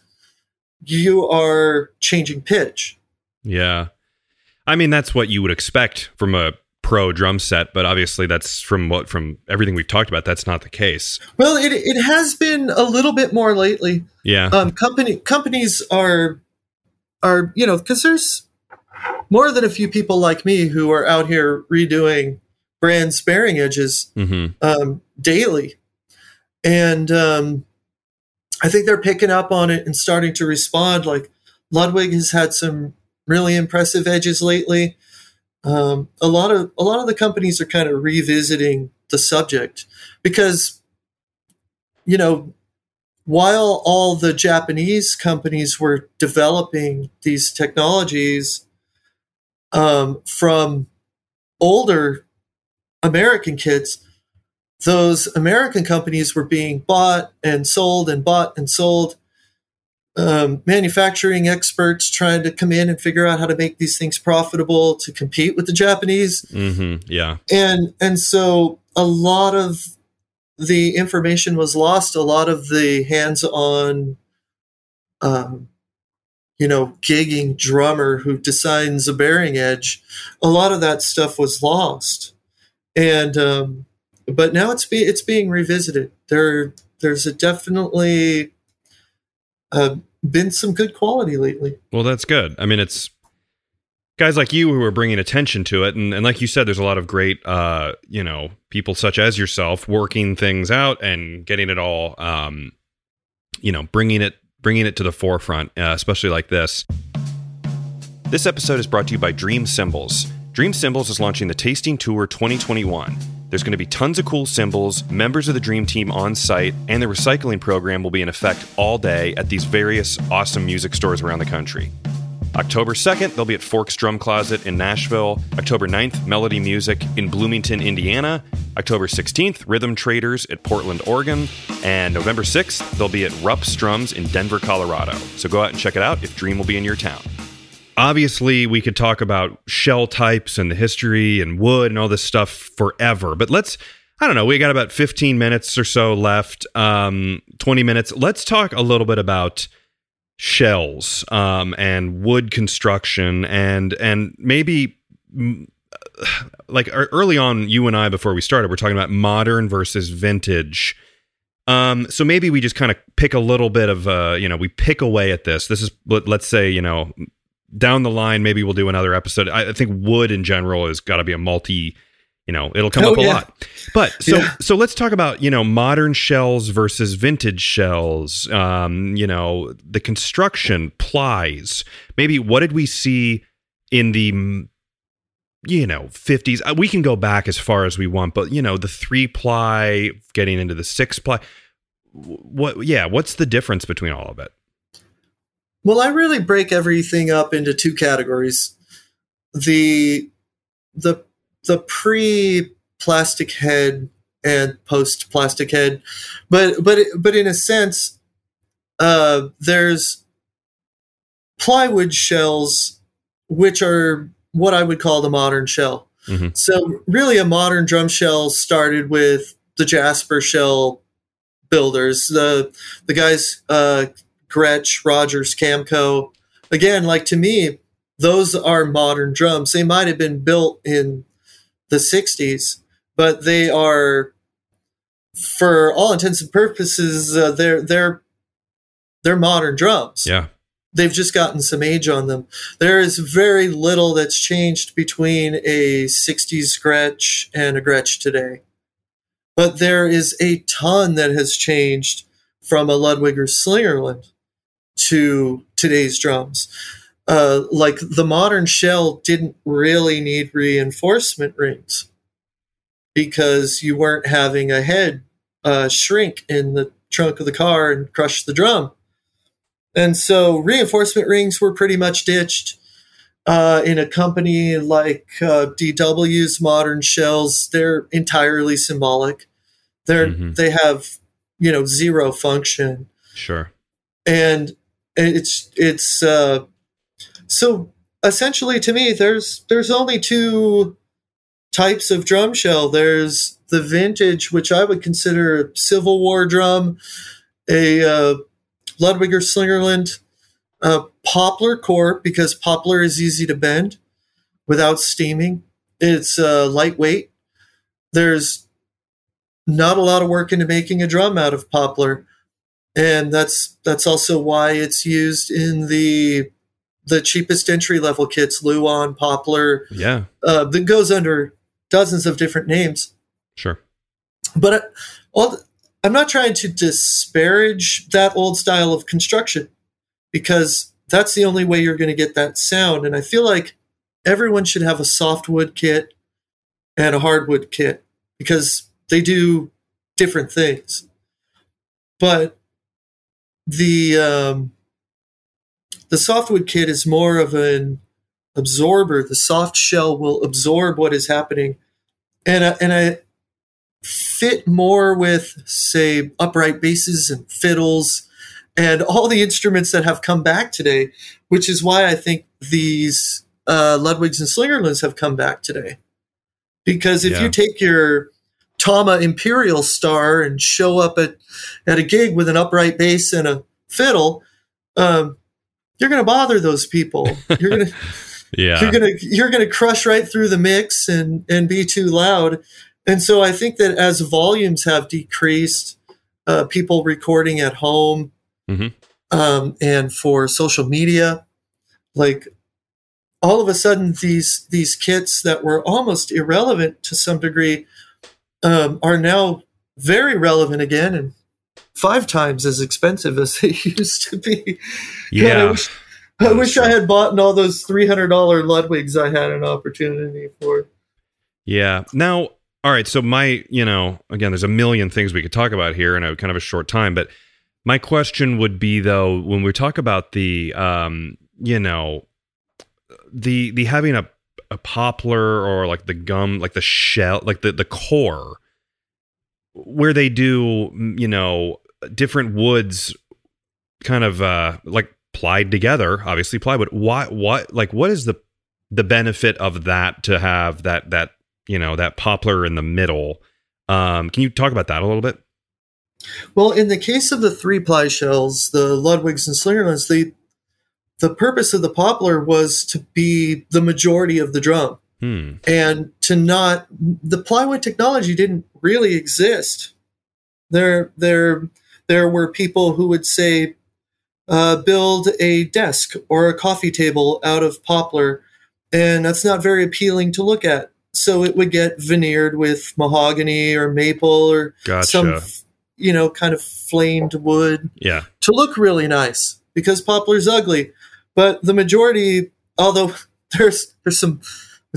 you are changing pitch. Yeah. I mean, that's what you would expect from a pro drum set, but obviously that's from what from everything we've talked about, that's not the case. Well, it it has been a little bit more lately. Yeah. Um, company companies are are you know because there's more than a few people like me who are out here redoing brands bearing edges hmm um, daily, and um, I think they're picking up on it and starting to respond. Like Ludwig has had some really impressive edges lately. Um, a lot of a lot of the companies are kind of revisiting the subject because you know while all the Japanese companies were developing these technologies um, from older American kits, those American companies were being bought and sold and bought and sold. Um, manufacturing experts trying to come in and figure out how to make these things profitable to compete with the Japanese, hmm Yeah. and and so a lot of the information was lost. A lot of the hands-on, um, you know, gigging drummer who designs a bearing edge, a lot of that stuff was lost, and um, but now it's be it's being revisited. There there's a definitely uh, been some good quality lately. Well, that's good. I mean, it's guys like you who are bringing attention to it, and, and like you said, there's a lot of great, uh, you know, people such as yourself working things out and getting it all, um, you know, bringing it bringing it to the forefront, uh, especially like this. This episode is brought to you by Dream Cymbals. Dream Cymbals is launching the Tasting Tour 2021. There's going to be tons of cool cymbals, members of the Dream Team on site, and the recycling program will be in effect all day at these various awesome music stores around the country. October 2nd, they'll be at Fork's Drum Closet in Nashville. October 9th, Melody Music in Bloomington, Indiana. October 16th, Rhythm Traders at Portland, Oregon. And November 6th, they'll be at Rupp's Drums in Denver, Colorado. So go out and check it out if Dream will be in your town. Obviously, we could talk about shell types and the history and wood and all this stuff forever, but let's. I don't know. We got about 15 minutes or so left, um, 20 minutes. Let's talk a little bit about shells um, and wood construction and and maybe mm, like early on you and I before we started we're talking about modern versus vintage. Um so maybe we just kind of pick a little bit of uh you know we pick away at this. This is let- let's say you know down the line maybe we'll do another episode. I, I think wood in general has got to be a multi you know it'll come Oh, up a yeah. lot but so Yeah. so let's talk about you know modern shells versus vintage shells. Um, you know the construction plies. Maybe what did we see in the you know 50s? Uh, We can go back as far as we want, but you know the three ply getting into the six ply. What? Yeah. What's the difference between all of it? Well, I really break everything up into two categories. The the the pre plastic head and post plastic head. But but but in a sense uh there's plywood shells which are what I would call the modern shell. Mhm. So really a modern drum shell started with the Jasper shell builders, the the guys uh Gretsch, Rogers, Camco. Again, like to me, those are modern drums. They might have been built in the 60s, but they are, for all intents and purposes, uh, they're they're they're modern drums. Yeah. They've just gotten some age on them. There is very little that's changed between a 60s Gretsch and a Gretsch today. But there is a ton that has changed from a Ludwig or Slingerland to today's drums. Uh, like the modern shell didn't really need reinforcement rings because you weren't having a head uh, shrink in the trunk of the car and crush the drum. And so reinforcement rings were pretty much ditched. Uh, in a company like uh, DW's modern shells, they're entirely symbolic. They're Mhm. they have you know zero function Sure. and it's it's uh, so essentially to me there's there's only two types of drum shell there's the vintage, which I would consider a Civil War drum, a uh, Ludwig or Slingerland, a poplar core because poplar is easy to bend without steaming. It's uh, lightweight. There's not a lot of work into making a drum out of poplar, and that's that's also why it's used in the the cheapest entry level kits, Luan, Poplar. Yeah, uh, that goes under dozens of different names. Sure, but uh, all, I'm not trying to disparage that old style of construction because that's the only way you're going to get that sound. And I feel like everyone should have a softwood kit and a hardwood kit because they do different things. But the um, the softwood kit is more of an absorber. The soft shell will absorb what is happening, and I, and I fit more with say upright basses and fiddles and all the instruments that have come back today, which is why I think these uh, Ludwigs and Slingerlands have come back today. Because if yeah. you take your Tama Imperial Star and show up at, at a gig with an upright bass and a fiddle, um, you're going to bother those people. You're going to, yeah, you're going to, you're going to crush right through the mix and and be too loud. And so I think that as volumes have decreased, uh, people recording at home, mm-hmm. um, and for social media, like all of a sudden these these kits that were almost irrelevant to some degree um, are now very relevant again and five times as expensive as they used to be. Yeah. God, I wish, I, wish I had bought all those three hundred dollar Ludwigs I had an opportunity for. Yeah. Now, all right. So my, you know, again, there's a million things we could talk about here in a kind of a short time, but my question would be though, when we talk about the, um, you know, the the having a a poplar or like the gum, like the shell, like the the core, where they do, you know, different woods, kind of uh like plied together. Obviously plywood. Why? What? Like, what is the the benefit of that to have that that you know that poplar in the middle? Um, can you talk about that a little bit? Well, in the case of the three ply shells, the Ludwigs and Slingerlands, the the purpose of the poplar was to be the majority of the drum hmm. and to not the plywood technology didn't really exist there there there were people who would say uh, build a desk or a coffee table out of poplar and that's not very appealing to look at so it would get veneered with mahogany or maple or gotcha. some you know kind of flamed wood yeah to look really nice because poplar's ugly but the majority, although there's there's some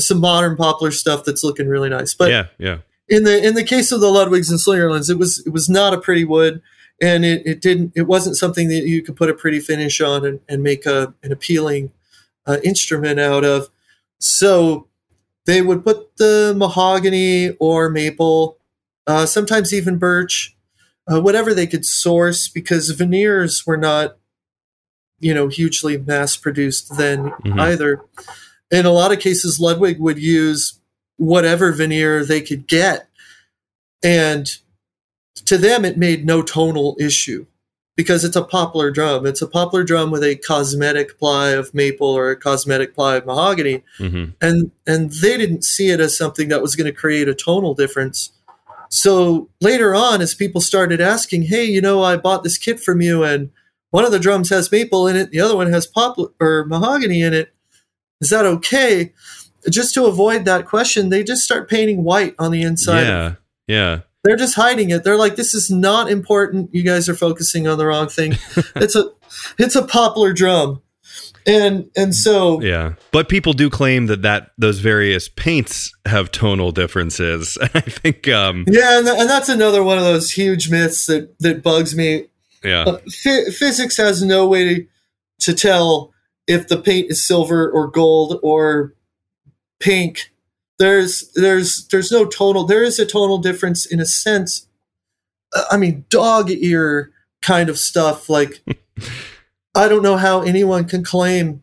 some modern poplar stuff that's looking really nice. But yeah, yeah. In the in the case of the Ludwigs and Slingerlands, it was it was not a pretty wood, and it, it didn't it wasn't something that you could put a pretty finish on and, and make a an appealing uh, instrument out of. So they would put the mahogany or maple, uh, sometimes even birch, uh, whatever they could source, because veneers were not you know hugely mass produced then mm-hmm. either. In a lot of cases, Ludwig would use whatever veneer they could get, and to them it made no tonal issue because it's a poplar drum. It's a poplar drum with a cosmetic ply of maple or a cosmetic ply of mahogany, mm-hmm. and and they didn't see it as something that was going to create a tonal difference. So later on, as people started asking, "Hey, you know, I bought this kit from you, and one of the drums has maple in it, the other one has poplar or mahogany in it. Is that okay? Just to avoid that question, they just start painting white on the inside. Yeah, yeah. They're just hiding it. They're like, "This is not important. You guys are focusing on the wrong thing. it's a, it's a poplar drum." and and so yeah but people do claim that that those various paints have tonal differences i think um yeah and, th- and that's another one of those huge myths that that bugs me yeah. Uh, f- physics has no way to, to tell if the paint is silver or gold or pink. There's there's there's no tonal. There is a tonal difference in a sense. Uh, I mean, dog ear kind of stuff. Like, I don't know how anyone can claim,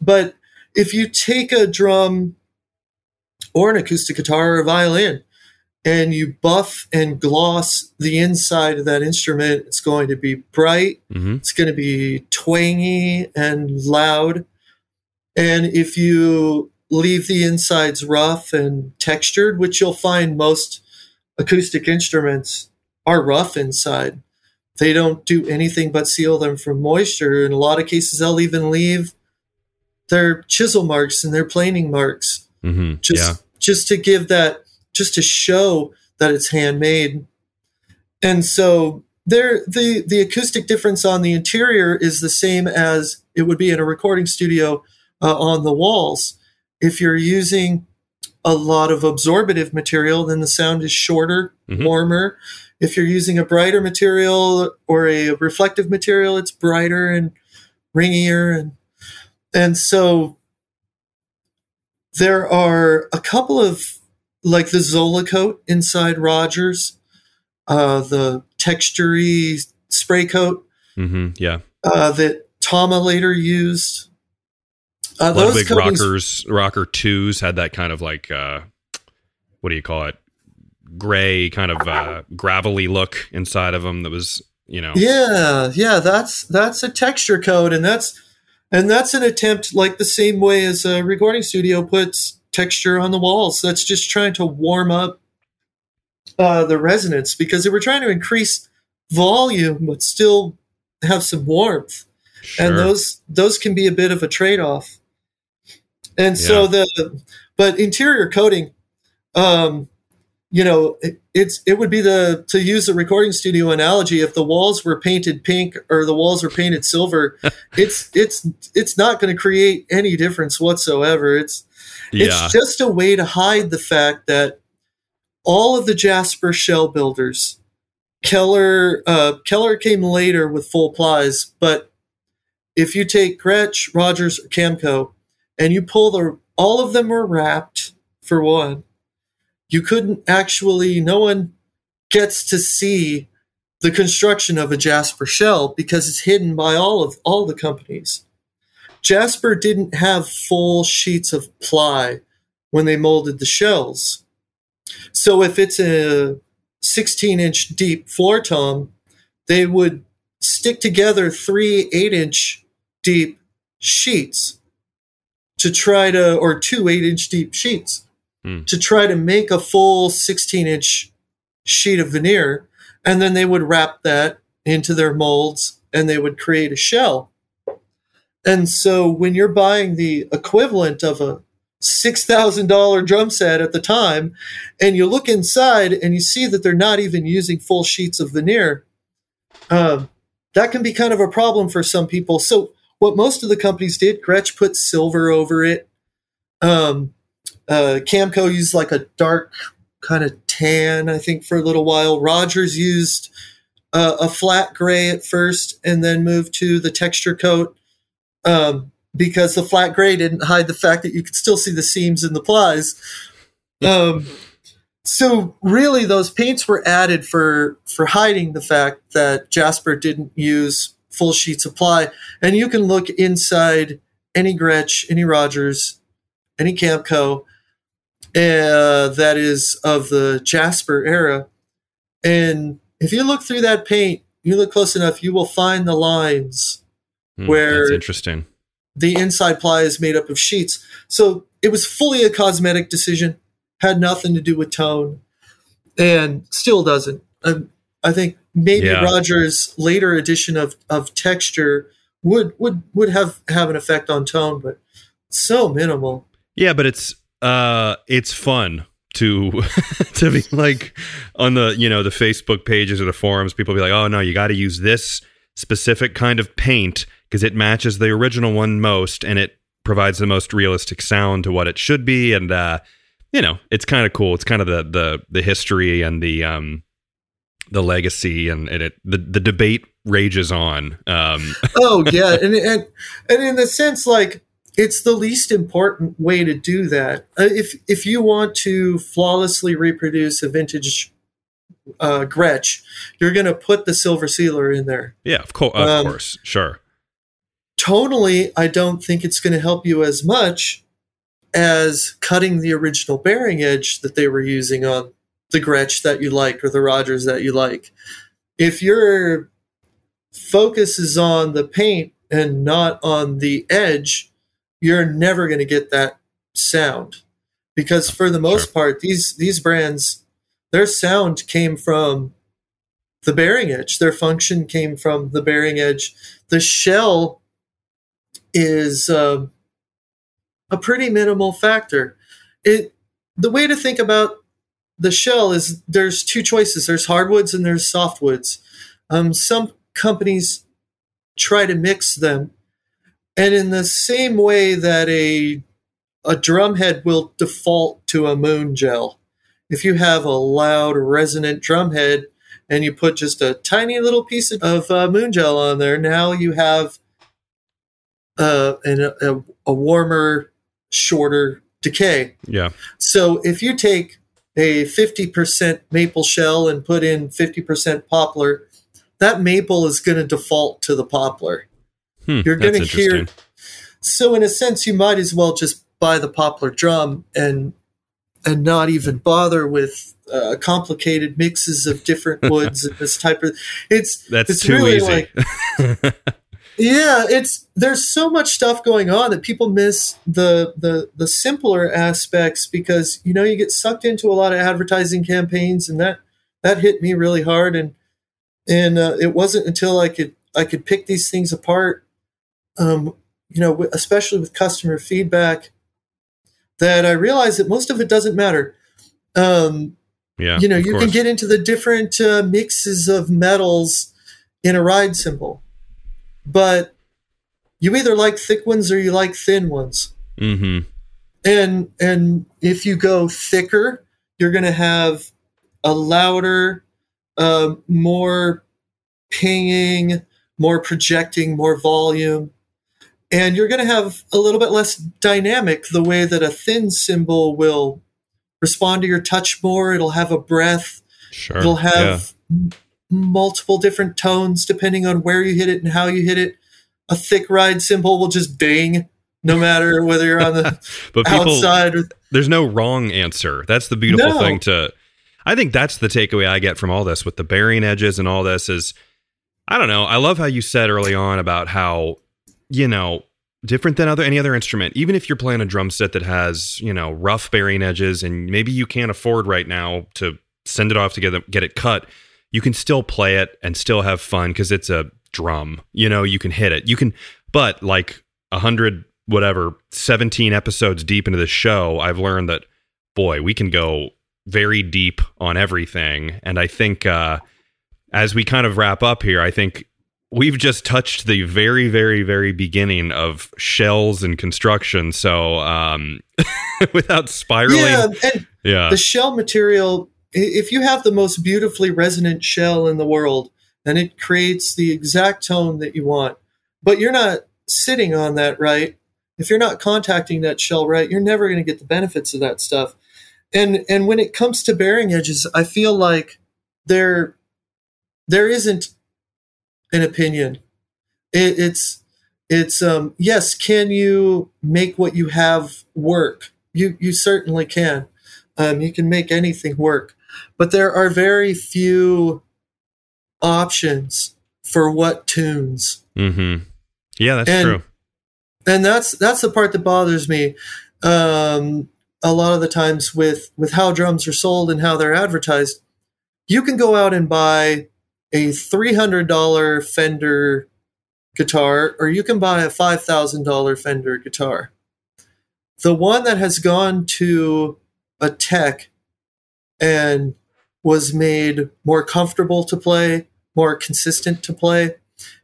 but if you take a drum or an acoustic guitar or a violin and you buff and gloss the inside of that instrument, it's going to be bright, hmm it's going to be twangy and loud. And if you leave the insides rough and textured, which you'll find most acoustic instruments are rough inside, they don't do anything but seal them from moisture. In a lot of cases, they'll even leave their chisel marks and their planing marks hmm just yeah. just to give that just to show that it's handmade. And so there the the acoustic difference on the interior is the same as it would be in a recording studio uh, on the walls. If you're using a lot of absorbative material then the sound is shorter Mhm. warmer. If you're using a brighter material or a reflective material it's brighter and ringier and and so there are a couple of like the Zola coat inside Rogers, uh, the textury spray coat Mm-hmm, Yeah. uh, that Tama later used. Uh, those coatings- Rockers, Rocker twos had that kind of like, uh, what do you call it? Gray, kind of uh, gravelly look inside of them. That was, you know, Yeah, yeah, that's that's a texture coat, and that's and that's an attempt like the same way as a recording studio puts texture on the walls. That's just trying to warm up uh, the resonance because they were trying to increase volume but still have some warmth, sure. and those those can be a bit of a trade off. And so the but interior coating, um, you know, it, it's it would be the to use the recording studio analogy. If the walls were painted pink or the walls were painted silver, it's it's it's not going to create any difference whatsoever. It's yeah. it's just a way to hide the fact that all of the Jasper shell builders, Keller uh, Keller came later with full plies, but if you take Gretsch, Rogers, or Camco, and you pull the all of them were wrapped for one. You couldn't actually. No one gets to see the construction of a Jasper shell because it's hidden by all of all the companies. Jasper didn't have full sheets of ply when they molded the shells. So if it's a 16 inch deep floor tom, they would stick together three 8 inch deep sheets to try to, or two 8 inch deep sheets Hmm. to try to make a full 16 inch sheet of veneer. And then they would wrap that into their molds and they would create a shell. And so when you're buying the equivalent of a $6,000 drum set at the time, and you look inside and you see that they're not even using full sheets of veneer, um, that can be kind of a problem for some people. So what most of the companies did, Gretsch put silver over it. Um, uh, Camco used like a dark kind of tan, I think, for a little while. Rogers used uh, a flat gray at first and then moved to the texture coat um, because the flat gray didn't hide the fact that you could still see the seams in the plies. Um, so really, those paints were added for for hiding the fact that Jasper didn't use full sheets of ply, and you can look inside any Gretsch, any Rogers, any Camco uh, that is of the Jasper era, and if you look through that paint, you look close enough, you will find the lines Hmm, where- that's interesting. the inside ply is made up of sheets. So it was fully a cosmetic decision, had nothing to do with tone, and still doesn't. I, I think maybe Yeah. Rogers' later addition of, of texture would would would have have an effect on tone, but so minimal. Yeah, but it's uh it's fun to to be like on the you know the Facebook pages or the forums people be like oh no you got to use this specific kind of paint because it matches the original one most and it provides the most realistic sound to what it should be. And uh you know it's kind of cool. It's kind of the the the history and the um the legacy and, and it the the debate rages on um. Oh yeah, and and and in the sense like it's the least important way to do that. Uh, if if you want to flawlessly reproduce a vintage uh, Gretsch, you're going to put the silver sealer in there. yeah of course of Um, course. Sure Tonally, I don't think it's going to help you as much as cutting the original bearing edge that they were using on the Gretsch that you like or the Rogers that you like. If your focus is on the paint and not on the edge, you're never going to get that sound. Because for the most sure. part, these these brands, their sound came from the bearing edge. Their function came from the bearing edge. The shell is uh, a pretty minimal factor. It the way to think about the shell is there's two choices. There's hardwoods and there's softwoods. Um, some companies try to mix them, and in the same way that a a drumhead will default to a moon gel. If you have a loud, resonant drumhead and you put just a tiny little piece of uh, moon gel on there, now you have uh, an, a, a warmer, shorter decay. Yeah. So if you take a 50% maple shell and put in 50% poplar, that maple is going to default to the poplar. Hmm, You're going to hear. So in a sense, you might as well just buy the poplar drum and and not even bother with uh, complicated mixes of different woods and this type of. It's that's it's too really easy. Like, yeah, it's there's so much stuff going on that people miss the the the simpler aspects because you know you get sucked into a lot of advertising campaigns and that that hit me really hard and and uh, it wasn't until I could I could pick these things apart, um, you know, especially with customer feedback, that I realized that most of it doesn't matter. Um, yeah, you know, you course. can get into the different uh, mixes of metals in a ride cymbal but you either like thick ones or you like thin ones. Mm-hmm. And and if you go thicker, you're going to have a louder, uh, more pinging, more projecting, more volume, and you're going to have a little bit less dynamic. The way that a thin cymbal will respond to your touch more, it'll have a breath. Sure. It'll have yeah multiple different tones depending on where you hit it and how you hit it. A thick ride cymbal will just ding no matter whether you're on the but people, outside. Or, there's no wrong answer. That's the beautiful no. thing to. I think that's the takeaway I get from all this with the bearing edges and all this is, I don't know. I love how you said early on about how, you know, different than other any other instrument. Even if you're playing a drum set that has, you know, rough bearing edges and maybe you can't afford right now to send it off to get, them, get it cut you can still play it and still have fun because it's a drum. You know, you can hit it. You can, but like a hundred, whatever, 17 episodes deep into the show, I've learned that, boy, we can go very deep on everything. And I think uh, as we kind of wrap up here, I think we've just touched the very, very, very beginning of shells and construction. So um, without spiraling. Yeah, yeah. The shell material if you have the most beautifully resonant shell in the world, then it creates the exact tone that you want. But you're not sitting on that right. If you're not contacting that shell right, you're never going to get the benefits of that stuff. And and when it comes to bearing edges, I feel like there there isn't an opinion. It, it's it's um yes, can you make what you have work? You you certainly can. Um, you can make anything work but there are very few options for what tunes. Mm-hmm. Yeah, that's and, true. And that's that's the part that bothers me. Um, a lot of the times with with how drums are sold and how they're advertised, you can go out and buy a three hundred dollar Fender guitar, or you can buy a five thousand dollar Fender guitar. The one that has gone to a tech and was made more comfortable to play, more consistent to play,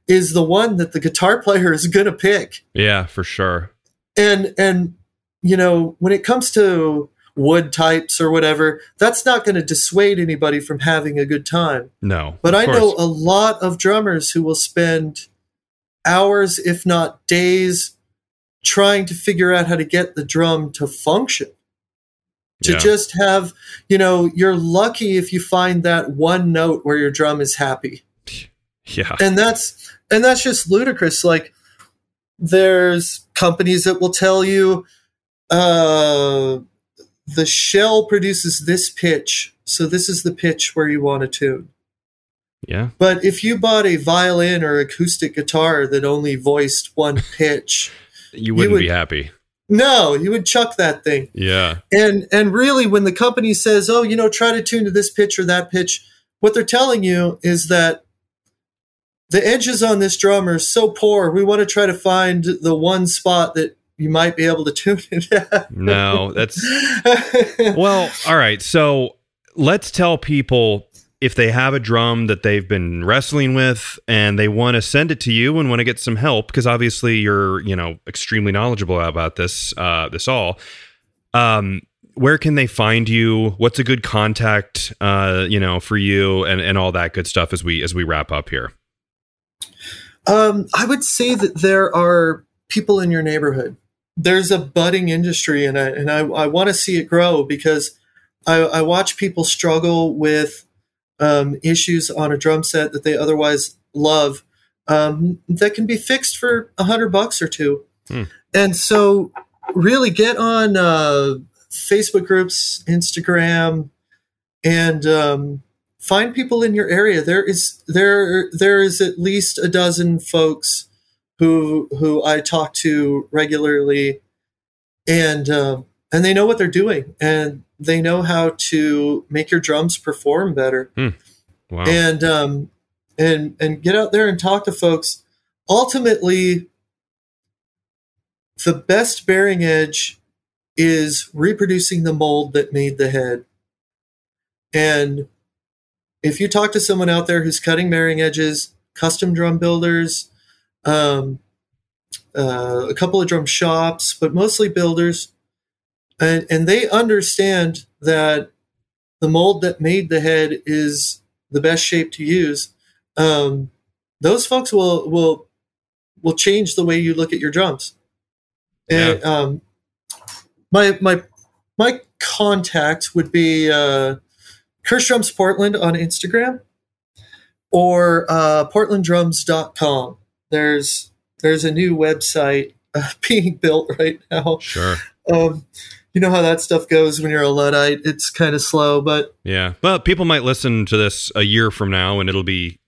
is the one that the guitar player is going to pick. Yeah, for sure. And and you know, when it comes to wood types or whatever, that's not going to dissuade anybody from having a good time. No. But I course. know a lot of drummers who will spend hours, if not days, trying to figure out how to get the drum to function to yeah. just have you know you're lucky if you find that one note where your drum is happy yeah and that's and that's just ludicrous like there's companies that will tell you uh the shell produces this pitch, so this is the pitch where you want to tune. Yeah. But if you bought a violin or acoustic guitar that only voiced one pitch, You wouldn't would- be happy. No, you would chuck that thing. Yeah. And and really when the company says, "Oh, you know, try to tune to this pitch or that pitch," what they're telling you is that the edges on this drum are so poor. We want to try to find the one spot that you might be able to tune it at. No, that's well, all right. So let's tell people if they have a drum that they've been wrestling with and they want to send it to you and want to get some help because obviously you're you know extremely knowledgeable about this uh, this all. Um, where can they find you? What's a good contact uh, you know for you and and all that good stuff as we as we wrap up here. Um, I would say that there are people in your neighborhood. There's a budding industry, and I and I, I want to see it grow because I, I watch people struggle with um, issues on a drum set that they otherwise love um, that can be fixed for a hundred bucks or two. Hmm. And so, really get on uh, Facebook groups, Instagram, and um, find people in your area. There is there there is at least a dozen folks who who I talk to regularly, and um, and they know what they're doing, and they know how to make your drums perform better, Wow. and um, and and get out there and talk to folks. Ultimately, the best bearing edge is reproducing the mold that made the head, and if you talk to someone out there who's cutting bearing edges, custom drum builders, um, uh, a couple of drum shops, but mostly builders, and, and they understand that the mold that made the head is the best shape to use. Um, those folks will will will change the way you look at your drums. And um, my my my contact would be. Uh, Kirsch Drums Portland on Instagram or uh, portlanddrums.com. There's there's a new website uh, being built right now. sure. Um, you know how that stuff goes when you're a Luddite. It's kind of slow, but Yeah. Well, people might listen to this a year from now and it'll be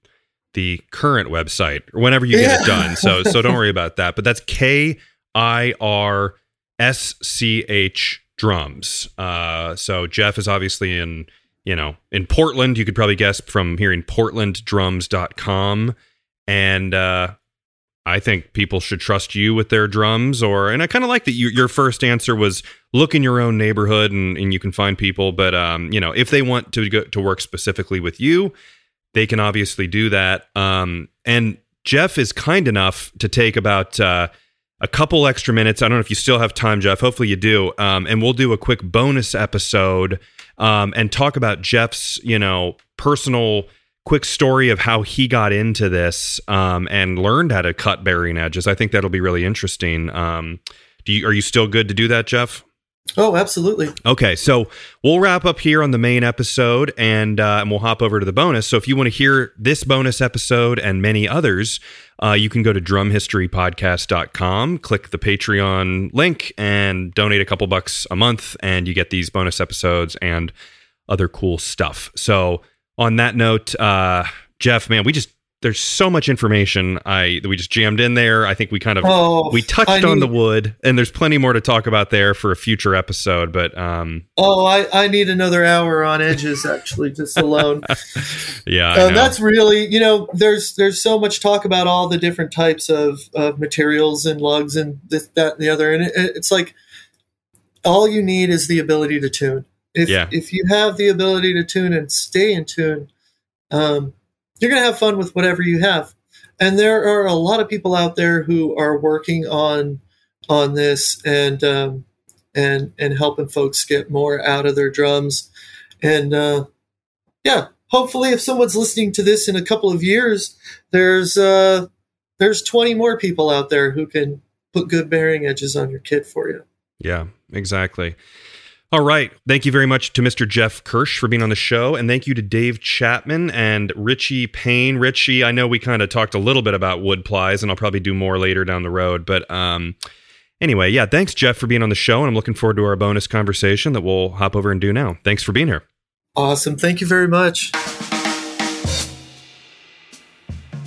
the current website or whenever you get it done. So so don't worry about that. But that's K I R S C H drums. Uh so Jeff is obviously in, you know, in Portland. You could probably guess from hearing portlanddrums.com and uh I think people should trust you with their drums or and I kind of like that you, your first answer was look in your own neighborhood and, and you can find people but um you know if they want to go to work specifically with you they can obviously do that um and Jeff is kind enough to take about uh a couple extra minutes. I don't know if you still have time, Jeff. Hopefully you do. Um, and we'll do a quick bonus episode um, and talk about Jeff's, you know, personal quick story of how he got into this um, and learned how to cut bearing edges. I think that'll be really interesting. Um, do you, are you still good to do that, Jeff? oh, absolutely. Okay, so we'll wrap up here on the main episode, and uh, and we'll hop over to the bonus. So if you want to hear this bonus episode and many others, uh, you can go to drumhistorypodcast.com, click the Patreon link, and donate a couple bucks a month, and you get these bonus episodes and other cool stuff. So on that note, uh, Jeff, man, we just there's so much information I that we just jammed in there. I think we kind of Oh, we touched I on the wood, and there's plenty more to talk about there for a future episode. But um, Oh, I, I need another hour on edges actually, just alone. yeah, I Uh, that's really you know there's there's so much talk about all the different types of, of materials and lugs and this that and the other and it, it's like all you need is the ability to tune if Yeah. if you have the ability to tune and stay in tune um, you're gonna have fun with whatever you have and there are a lot of people out there who are working on on this and um, and and helping folks get more out of their drums and uh, yeah hopefully if someone's listening to this in a couple of years there's uh there's 20 more people out there who can put good bearing edges on your kit for you Yeah, exactly. All right. Thank you very much to Mr. Jeff Kirsch for being on the show. And thank you to Dave Chapman and Richie Payne. Richie, I know we kind of talked a little bit about wood plies, and I'll probably do more later down the road. But um, Anyway, yeah, thanks, Jeff, for being on the show. And I'm looking forward to our bonus conversation that we'll hop over and do now. Thanks for being here. Awesome. Thank you very much.